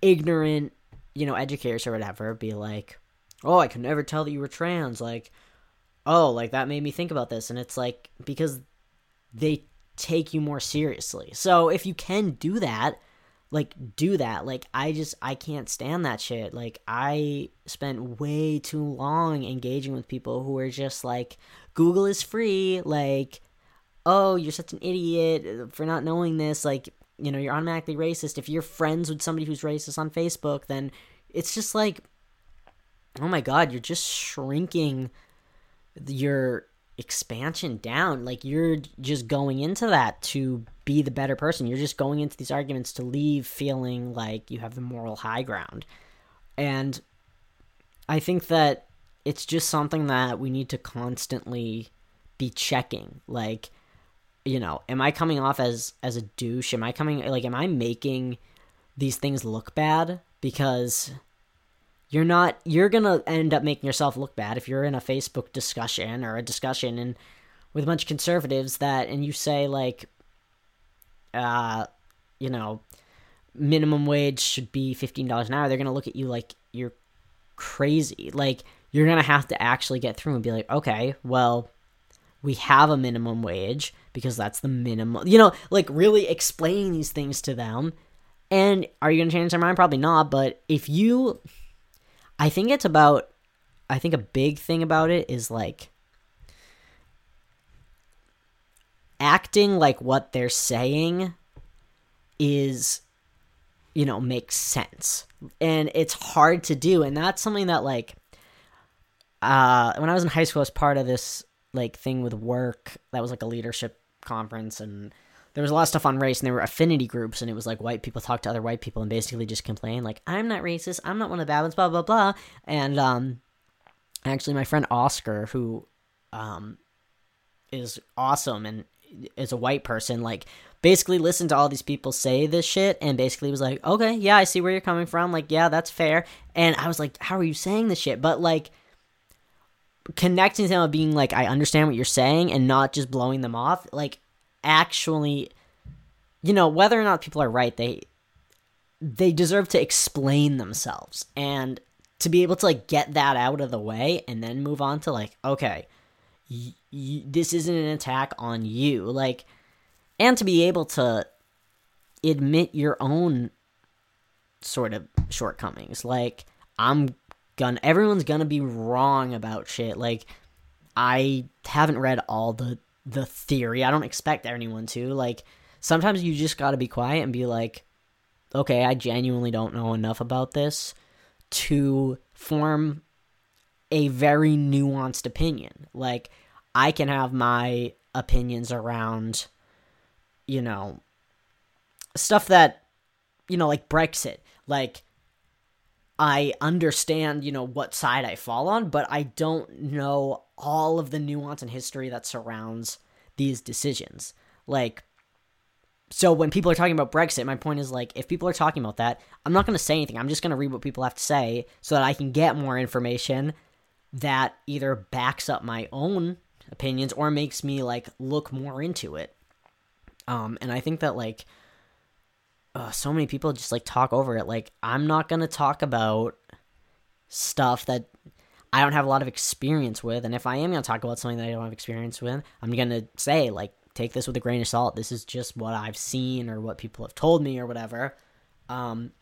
ignorant, you know, educators or whatever be like, "Oh, I could never tell that you were trans." Like, "Oh, like that made me think about this." And it's like because they take you more seriously. So if you can do that, like do that like i just i can't stand that shit like i spent way too long engaging with people who are just like google is free like oh you're such an idiot for not knowing this like you know you're automatically racist if you're friends with somebody who's racist on facebook then it's just like oh my god you're just shrinking your expansion down. Like you're just going into that to be the better person. You're just going into these arguments to leave feeling like you have the moral high ground. And i think that it's just something that we need to constantly be checking. Like you know am i coming off as as a douche? Am i coming like am i making these things look bad? Because you're not you're gonna end up making yourself look bad if you're in a facebook discussion or a discussion and with a bunch of conservatives that and you say like uh you know minimum wage should be $15 an hour they're gonna look at you like you're crazy. Like you're gonna have to actually get through and be like okay well we have a minimum wage because that's the minimum you know like really explaining these things to them. And are you gonna change their mind? Probably not but if you I think it's about I think a big thing about it is like acting like what they're saying is you know makes sense. And it's hard to do. And that's something that like uh when i was in high school I was part of this like thing with work. That was like a leadership conference and there was a lot of stuff on race and there were affinity groups and it was like white people talk to other white people and basically just complain like i'm not racist i'm not one of the bad ones blah blah blah. And um actually my friend oscar who um is awesome and is a white person like basically listened to all these people say this shit and basically was like okay yeah i see where you're coming from like yeah that's fair. And i was like how are you saying this shit? But like connecting to them being like i understand what you're saying and not just blowing them off like actually you know whether or not people are right they they deserve to explain themselves. And to be able to like get that out of the way and then move on to like okay y- y- this isn't an attack on you. Like and to be able to admit your own sort of shortcomings. Like i'm gonna everyone's gonna be wrong about shit. Like i haven't read all the the theory. I don't expect anyone to. Like sometimes you just got to be quiet and be like, "Okay, I genuinely don't know enough about this to form a very nuanced opinion." Like I can have my opinions around you know stuff that you know like Brexit. Like I understand, you know, what side I fall on, but I don't know all of the nuance and history that surrounds these decisions. Like, so when people are talking about Brexit, my point is like, if people are talking about that, I'm not going to say anything. I'm just going to read what people have to say so that I can get more information that either backs up my own opinions or makes me like look more into it. Um, and I think that like uh, so many people just like talk over it. Like I'm not gonna talk about stuff that I don't have a lot of experience with, and if I am gonna talk about something that I don't have experience with, I'm gonna say like take this with a grain of salt. This is just what I've seen or what people have told me or whatever. Um,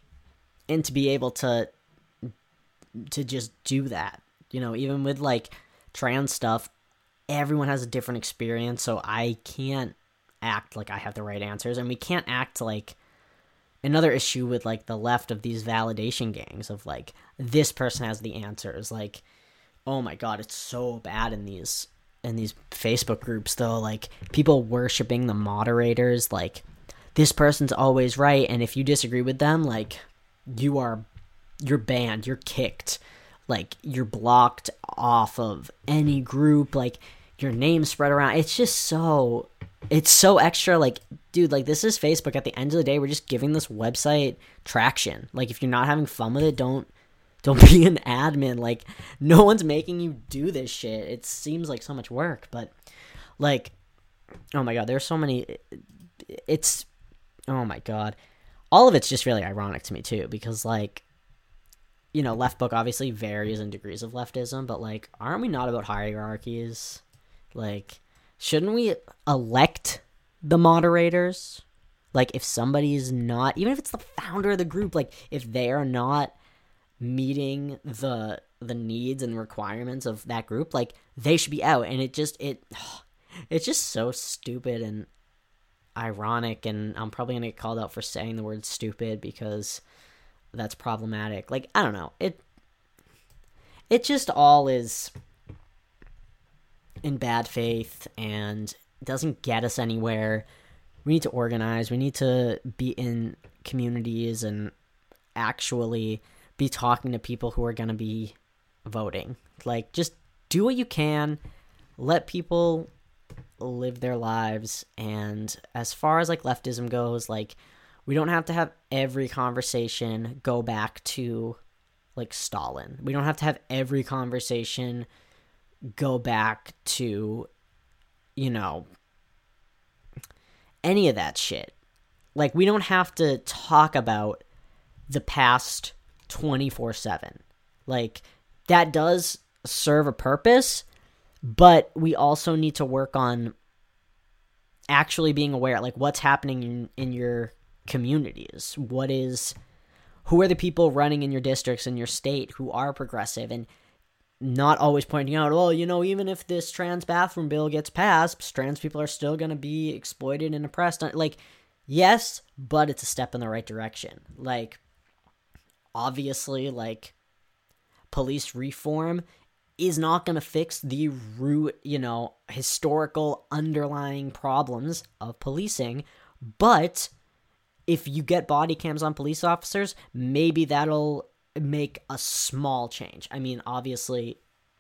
and to be able to to just do that, you know, even with like trans stuff, everyone has a different experience, so I can't act like I have the right answers, and we can't act like another issue with like the left of these validation gangs of like this person has the answers like oh my god it's so bad in these in these facebook groups though like people worshiping the moderators like this person's always right and if you disagree with them like you are you're banned you're kicked like you're blocked off of any group like your name spread around. It's just so it's so extra like dude like this is facebook. At the end of the day we're just giving this website traction. Like if you're not having fun with it don't don't be an admin. Like no one's making you do this shit. It seems like so much work but like oh my god there's so many it's oh my god. All of it's just really ironic to me too because like you know left book obviously varies in degrees of leftism but like aren't we not about hierarchies? Like shouldn't we elect the moderators? Like if somebody is not, even if it's the founder of the group, like if they are not meeting the the needs and requirements of that group, like they should be out. And it just it it's just so stupid and ironic and I'm probably gonna get called out for saying the word stupid because that's problematic. Like, I don't know. It it just all is in bad faith and doesn't get us anywhere. We need to organize. We need to be in communities and actually be talking to people who are going to be voting. Like, just do what you can. Let people live their lives. And as far as like leftism goes, like, we don't have to have every conversation go back to like Stalin. We don't have to have every conversation go back to, you know, any of that shit. Like, we don't have to talk about the past 24 7. Like, that does serve a purpose, but we also need to work on actually being aware, like, what's happening in, in your communities. What is. Who are the people running in your districts in your state who are progressive and not always pointing out, well, you know, even if this trans bathroom bill gets passed, trans people are still going to be exploited and oppressed. Like, yes, but it's a step in the right direction. Like, obviously, like, police reform is not going to fix the root, you know, historical underlying problems of policing, but if you get body cams on police officers, maybe that'll make a small change. I mean, obviously,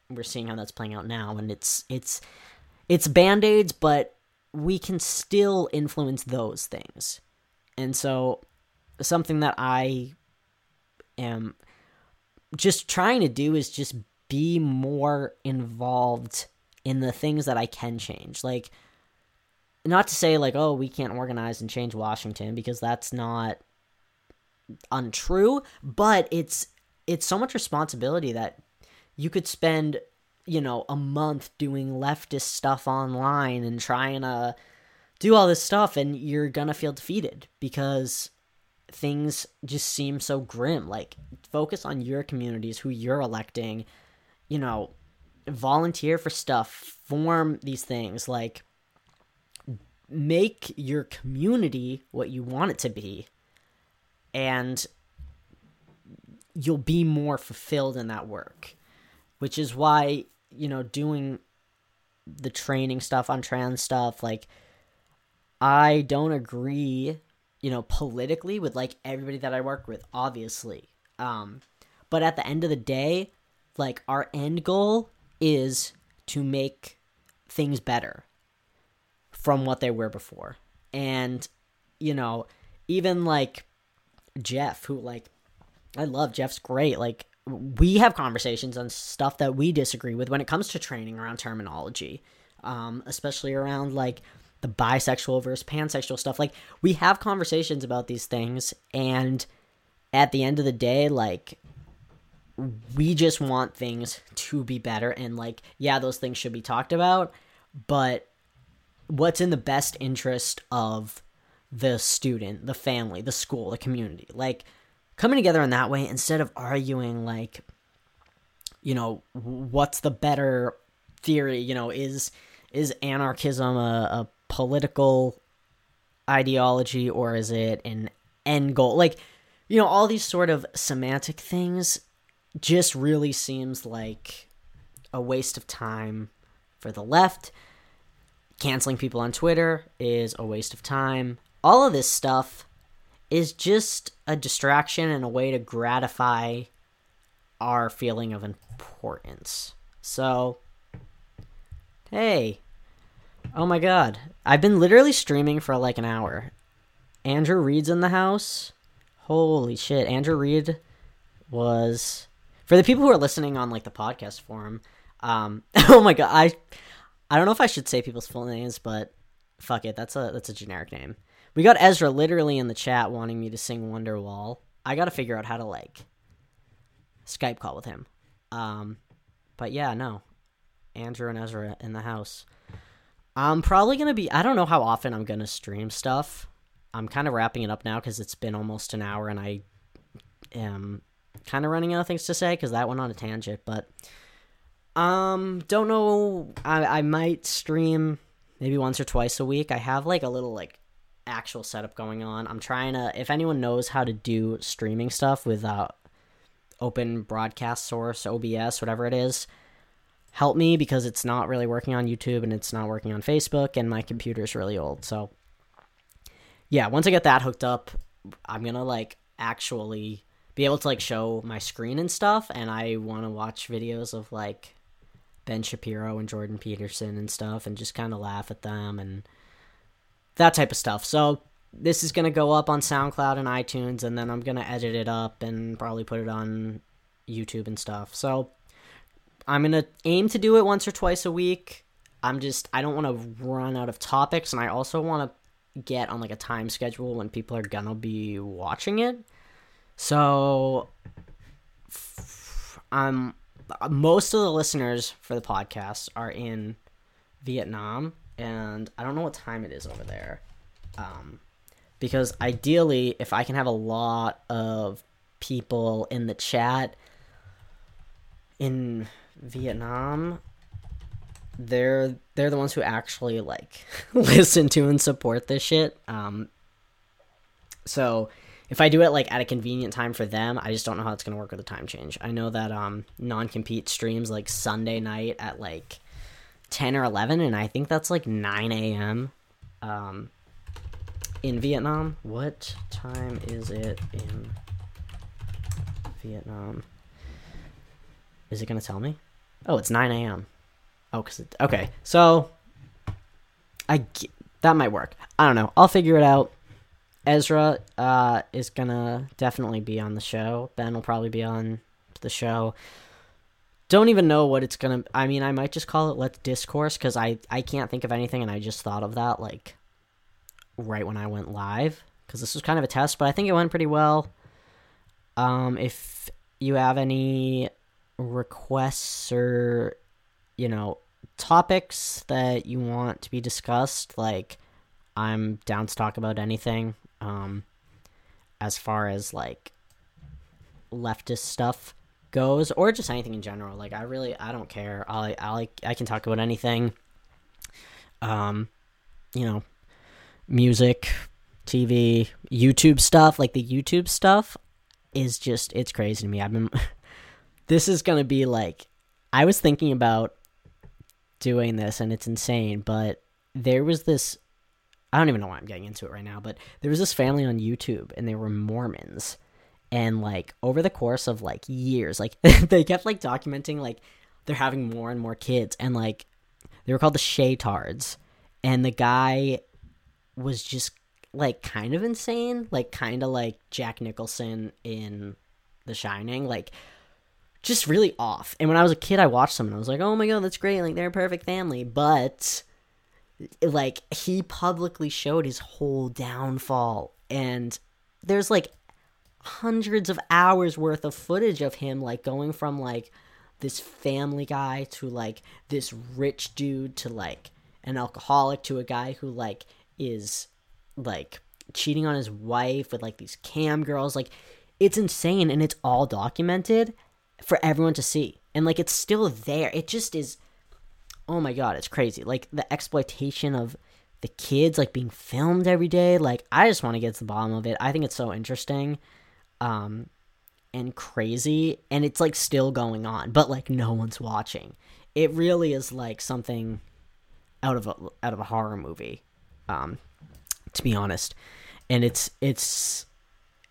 we're seeing how that's playing out now, and it's it's it's band aids, but we can still influence those things. And so, something that I am just trying to do is just be more involved in the things that I can change. Like, not to say like, oh, we can't organize and change Washington because that's not untrue, but it's it's so much responsibility that you could spend, you know, a month doing leftist stuff online and trying to do all this stuff and you're gonna feel defeated because things just seem so grim. Like focus on your communities, who you're electing, you know, volunteer for stuff, form these things, like make your community what you want it to be and you'll be more fulfilled in that work which is why you know doing the training stuff on trans stuff like i don't agree you know politically with like everybody that i work with obviously. Um but at the end of the day like our end goal is to make things better from what they were before. And you know even like Jeff, who like I love Jeff's great. Like we have conversations on stuff that we disagree with when it comes to training around terminology, um, especially around like the bisexual versus pansexual stuff. Like we have conversations about these things, and at the end of the day, like we just want things to be better. And like, yeah, those things should be talked about, but what's in the best interest of the student, the family, the school, the community. Like coming together in that way instead of arguing like you know, what's the better theory, you know, is is anarchism a, a political ideology or is it an end goal? Like, you know, all these sort of semantic things just really seems like a waste of time for the left. Canceling people on Twitter is a waste of time all of this stuff is just a distraction and a way to gratify our feeling of importance. So, hey, oh my god, I've been literally streaming for like an hour. Andrew Reed's in the house. Holy shit, Andrew Reed was for the people who are listening on like the podcast forum. Um, oh my god, I I don't know if I should say people's full names, but fuck it, that's a that's a generic name. We got Ezra literally in the chat wanting me to sing Wonderwall. I got to figure out how to like Skype call with him. Um, but yeah, no. Andrew and Ezra in the house. I'm probably gonna be. I don't know how often I'm gonna stream stuff. I'm kind of wrapping it up now because it's been almost an hour and I am kind of running out of things to say because that went on a tangent. But um, don't know. I I might stream maybe once or twice a week. I have like a little like actual setup going on. I'm trying to. If anyone knows how to do streaming stuff without uh, open broadcast source, OBS, whatever it is, help me because it's not really working on YouTube and it's not working on Facebook, and my computer's really old. So yeah, once I get that hooked up, I'm gonna like actually be able to like show my screen and stuff and I want to watch videos of like Ben Shapiro and Jordan Peterson and stuff and just kind of laugh at them and that type of stuff. So this is going to go up on SoundCloud and iTunes and then I'm going to edit it up and probably put it on YouTube and stuff. So I'm going to aim to do it once or twice a week. I'm just I don't want to run out of topics and I also want to get on like a time schedule when people are going to be watching it. So, I'm, most of the listeners for the podcast are in Vietnam, and I don't know what time it is over there. Um, because ideally, if I can have a lot of people in the chat in Vietnam, they're they're the ones who actually like listen to and support this shit. Um, so if I do it like at a convenient time for them, I just don't know how it's gonna work with the time change. I know that um non compete streams like Sunday night at like ten or eleven, and I think that's like nine a.m. Um, in Vietnam. What time is it in Vietnam? Is it gonna tell me? Oh, it's nine a.m. Oh, cause okay, so I that might work. I don't know. I'll figure it out. Ezra uh, is gonna definitely be on the show. Ben will probably be on the show. Don't even know what it's gonna. I mean, I might just call it "Let's Discourse" because I I can't think of anything, and I just thought of that like right when I went live because this was kind of a test, but I think it went pretty well. Um, if you have any requests or you know topics that you want to be discussed, like I'm down to talk about anything um, as far as like leftist stuff goes, or just anything in general. Like I really, I don't care. I, I, I can talk about anything. Um, you know, music, TV, YouTube stuff. Like the YouTube stuff is just, it's crazy to me. I've been. this is gonna be like, I was thinking about doing this, and it's insane. But there was this I don't even know why I'm getting into it right now, but there was this family on YouTube and they were Mormons. And like over the course of like years, like they kept like documenting like they're having more and more kids and like they were called the Shaytards. And the guy was just like kind of insane, like kind of like Jack Nicholson in The Shining, like just really off. And when I was a kid, I watched them and I was like, oh my god, that's great, like they're a perfect family. But like he publicly showed his whole downfall and there's like hundreds of hours worth of footage of him like going from like this family guy to like this rich dude to like an alcoholic to a guy who like is like cheating on his wife with like these cam girls like it's insane and it's all documented for everyone to see and like it's still there it just is oh my god, it's crazy. Like the exploitation of the kids like being filmed every day. Like I just want to get to the bottom of it. I think it's so interesting. Um and crazy and it's like still going on, but like no one's watching. It really is like something out of a out of a horror movie. Um to be honest. And it's it's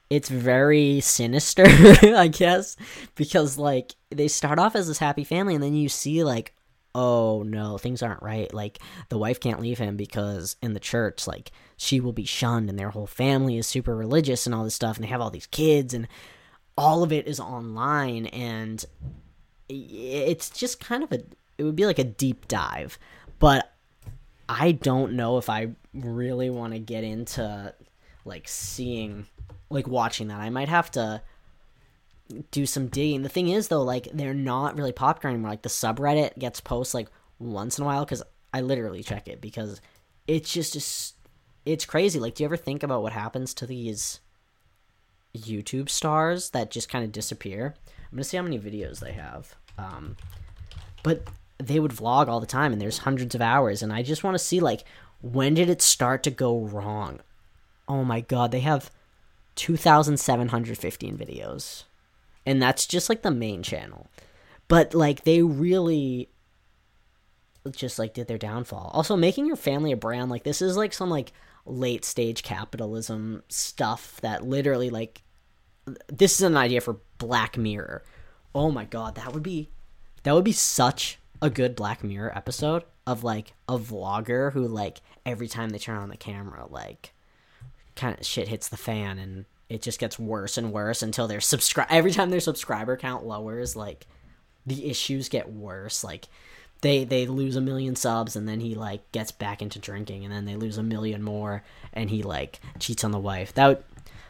it's very sinister, I guess, because like they start off as this happy family and then you see like oh no, things aren't right. Like the wife can't leave him because in the church, like she will be shunned and their whole family is super religious and all this stuff and they have all these kids and all of it is online and it's just kind of a it would be like a deep dive. But I don't know if I really want to get into like seeing like watching that. I might have to do some digging. The thing is though, like they're not really popular anymore. Like the subreddit gets posts like once in a while because I literally check it because it's just just it's crazy. Like, do you ever think about what happens to these YouTube stars that just kind of disappear? I'm gonna see how many videos they have. Um, but they would vlog all the time, and there's hundreds of hours, and I just want to see like when did it start to go wrong? Oh my god, they have 2,715 videos, and that's just like the main channel. But like they really just like did their downfall. Also, making your family a brand like this is like some like late stage capitalism stuff that literally like this is an idea for Black Mirror. Oh my god, that would be that would be such a good Black Mirror episode of like a vlogger who like every time they turn on the camera like kind of shit hits the fan and it just gets worse and worse until their subscribe every time their subscriber count lowers like the issues get worse. Like they they lose a million subs and then he like gets back into drinking and then they lose a million more and he like cheats on the wife. That would,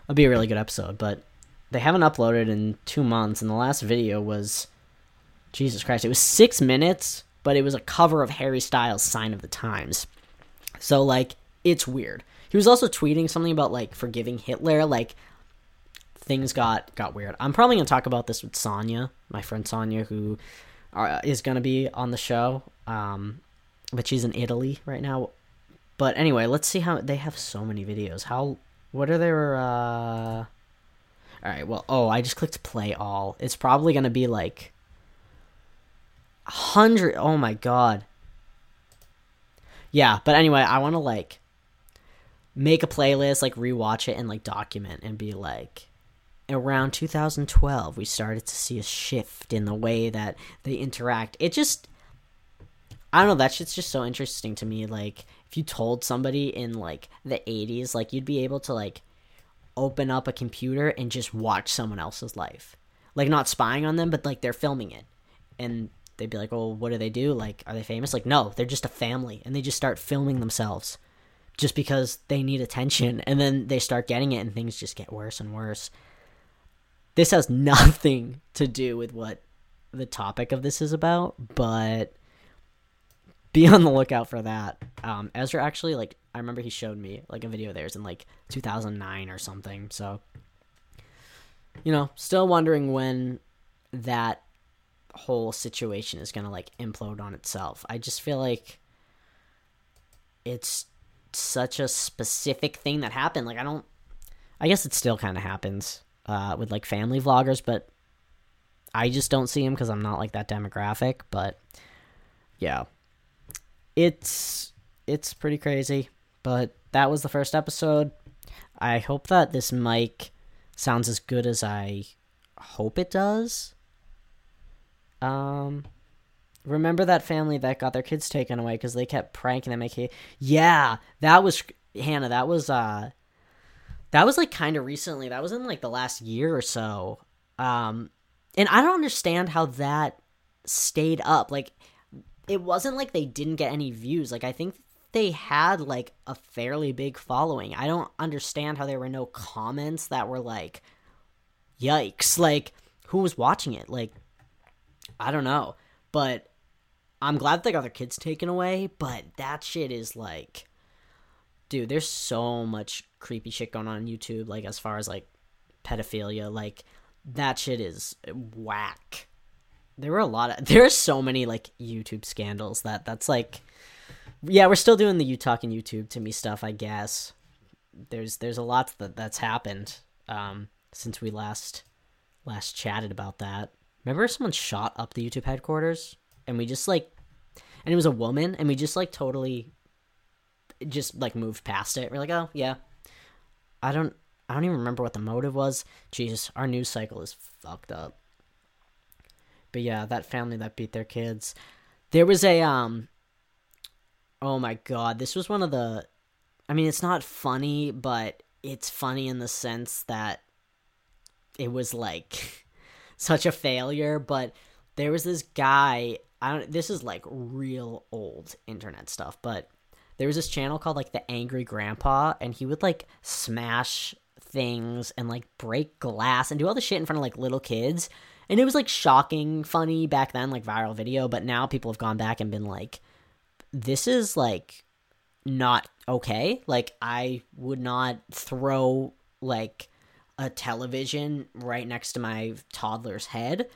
would be a really good episode but they haven't uploaded in two months and the last video was jesus christ it was six minutes but it was a cover of harry styles sign of the times. So like it's weird. He was also tweeting something about like forgiving hitler like things got got weird i'm probably gonna talk about this with sonia my friend sonia who uh, is to be on the show. Um, but she's in Italy right now. But anyway, let's see how they have so many videos. How what are their uh All right, well, oh, I just clicked play all. It's probably to be like 100 Oh my god. Yeah, but anyway, I want to like make a playlist, like rewatch it and like document and be like around 2012 we started to see a shift in the way that they interact. It just i don't know that shit's just so interesting to me like if you told somebody in like the 80s like you'd be able to like open up a computer and just watch someone else's life. Like not spying on them but like they're filming it. And they'd be like well what do they do? Like are they famous? Like no they're just a family and they just start filming themselves just because they need attention. And then they start getting it and things just get worse and worse this has nothing to do with what the topic of this is about, but be on the lookout for that. Um, Ezra actually like I remember he showed me like a video of theirs in like 2009 or something. So you know, still wondering when that whole situation is going to like implode on itself. I just feel like it's such a specific thing that happened. Like I don't I guess it still kind of happens uh, with like family vloggers, but I just don't see them because I'm not like that demographic. But yeah, it's it's pretty crazy. But that was the first episode. I hope that this mic sounds as good as I hope it does. Um, remember that family that got their kids taken away because they kept pranking them. Yeah, that was Hannah. That was uh that was like kind of recently. That was in like the last year or so. Um, and I don't understand how that stayed up. Like, it wasn't like they didn't get any views. Like, I think they had like a fairly big following. I don't understand how there were no comments that were like, yikes. Like, who was watching it? Like, I don't know. But I'm glad they got their kids taken away, but that shit is like dude, there's so much creepy shit going on on YouTube, like as far as like pedophilia, like that shit is whack. There were a lot of there are so many like YouTube scandals that that's like yeah, we're still doing the you talking YouTube to me stuff, I guess. There's there's a lot that that's happened um since we last last chatted about that. Remember someone shot up the YouTube headquarters and we just like and it was a woman and we just like totally just like moved past it. We're like, oh yeah, I don't, I don't even remember what the motive was. Jesus, our news cycle is fucked up. But yeah, that family that beat their kids. There was a um. Oh my god, this was one of the. I mean, it's not funny, but it's funny in the sense that it was like such a failure. But there was this guy. I don't. This is like real old internet stuff, but there was this channel called like the Angry Grandpa, and he would like smash things and like break glass and do all the shit in front of like little kids. And it was like shocking, funny back then, like viral video. But now people have gone back and been like, this is like not okay. Like I would not throw like a television right next to my toddler's head.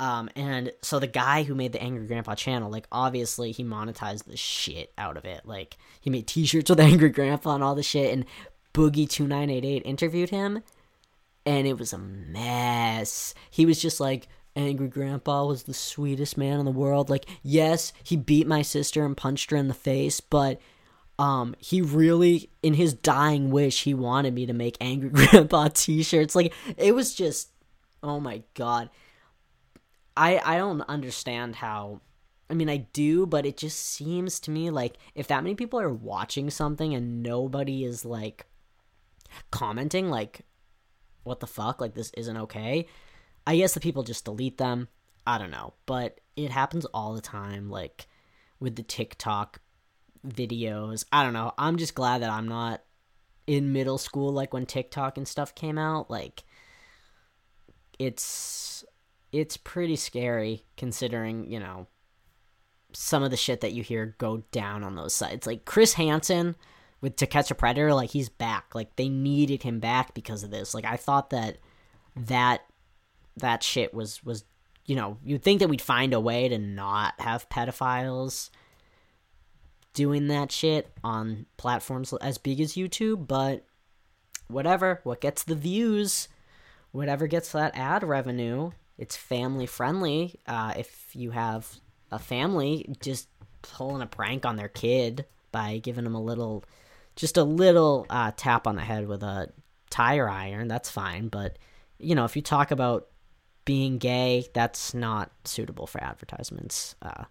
Um, and so the guy who made the Angry Grandpa channel, like obviously he monetized the shit out of it. Like he made T-shirts with Angry Grandpa and all the shit. And Boogie two nine eight eight interviewed him, and it was a mess. He was just like, Angry Grandpa was the sweetest man in the world. Like, yes, he beat my sister and punched her in the face, but um he really in his dying wish he wanted me to make angry grandpa t-shirts like it was just oh my god i i don't understand how i mean i do but it just seems to me like if that many people are watching something and nobody is like commenting like what the fuck like this isn't okay i guess the people just delete them i don't know but it happens all the time like with the tiktok videos. I don't know. I'm just glad that I'm not in middle school like when TikTok and stuff came out. Like it's it's pretty scary considering, you know, some of the shit that you hear go down on those sites. Like Chris Hansen with To Catch a Predator, like he's back. Like they needed him back because of this. Like I thought that that that shit was was you know, you'd think that we'd find a way to not have pedophiles doing that shit on platforms as big as YouTube, but whatever, what gets the views, whatever gets that ad revenue, it's family friendly. Uh, if you have a family, just pulling a prank on their kid by giving them a little, just a little uh, tap on the head with a tire iron, that's fine. But, you know, if you talk about being gay, that's not suitable for advertisements. Uh,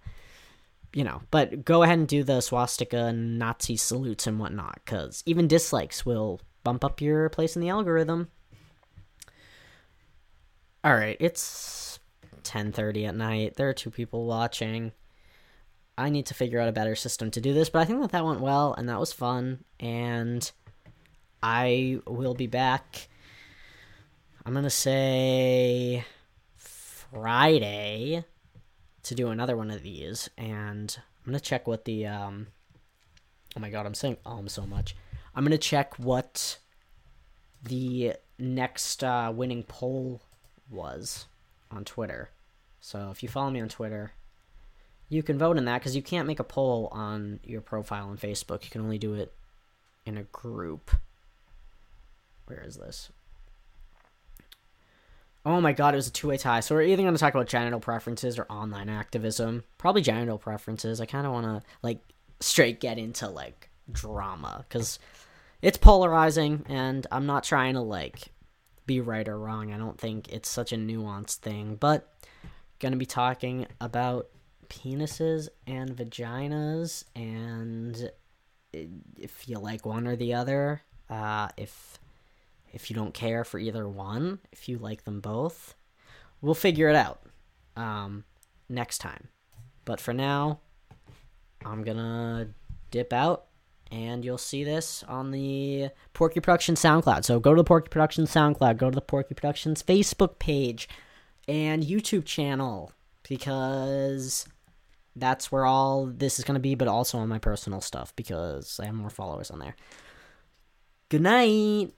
you know, but go ahead and do the swastika Nazi salutes and whatnot, because even dislikes will bump up your place in the algorithm. All right, it's 10:30 at night. There are two people watching. I need to figure out a better system to do this, but I think that that went well and that was fun and I will be back I'm going to say Friday to do another one of these, and I'm gonna check what the um. Oh my god, I'm saying um so much. I'm gonna check what the next uh, winning poll was on Twitter. So if you follow me on Twitter, you can vote in that because you can't make a poll on your profile on Facebook. You can only do it in a group. Where is this? Oh my god, it was a two way tie. So we're either going to talk about genital preferences or online activism. Probably genital preferences. I kind of want to, like, straight get into, like, drama. Because it's polarizing, and I'm not trying to, like, be right or wrong. I don't think it's such a nuanced thing. But, to be talking about penises and vaginas, and if you like one or the other. Uh, if if you don't care for either one, if you like them both, we'll figure it out um, next time. But for now, I'm gonna dip out, and you'll see this on the Porky Productions SoundCloud. So go to the Porky Productions SoundCloud, go to the Porky Productions Facebook page and YouTube channel because that's where all this is gonna be, but also on my personal stuff because I have more followers on there. Good night.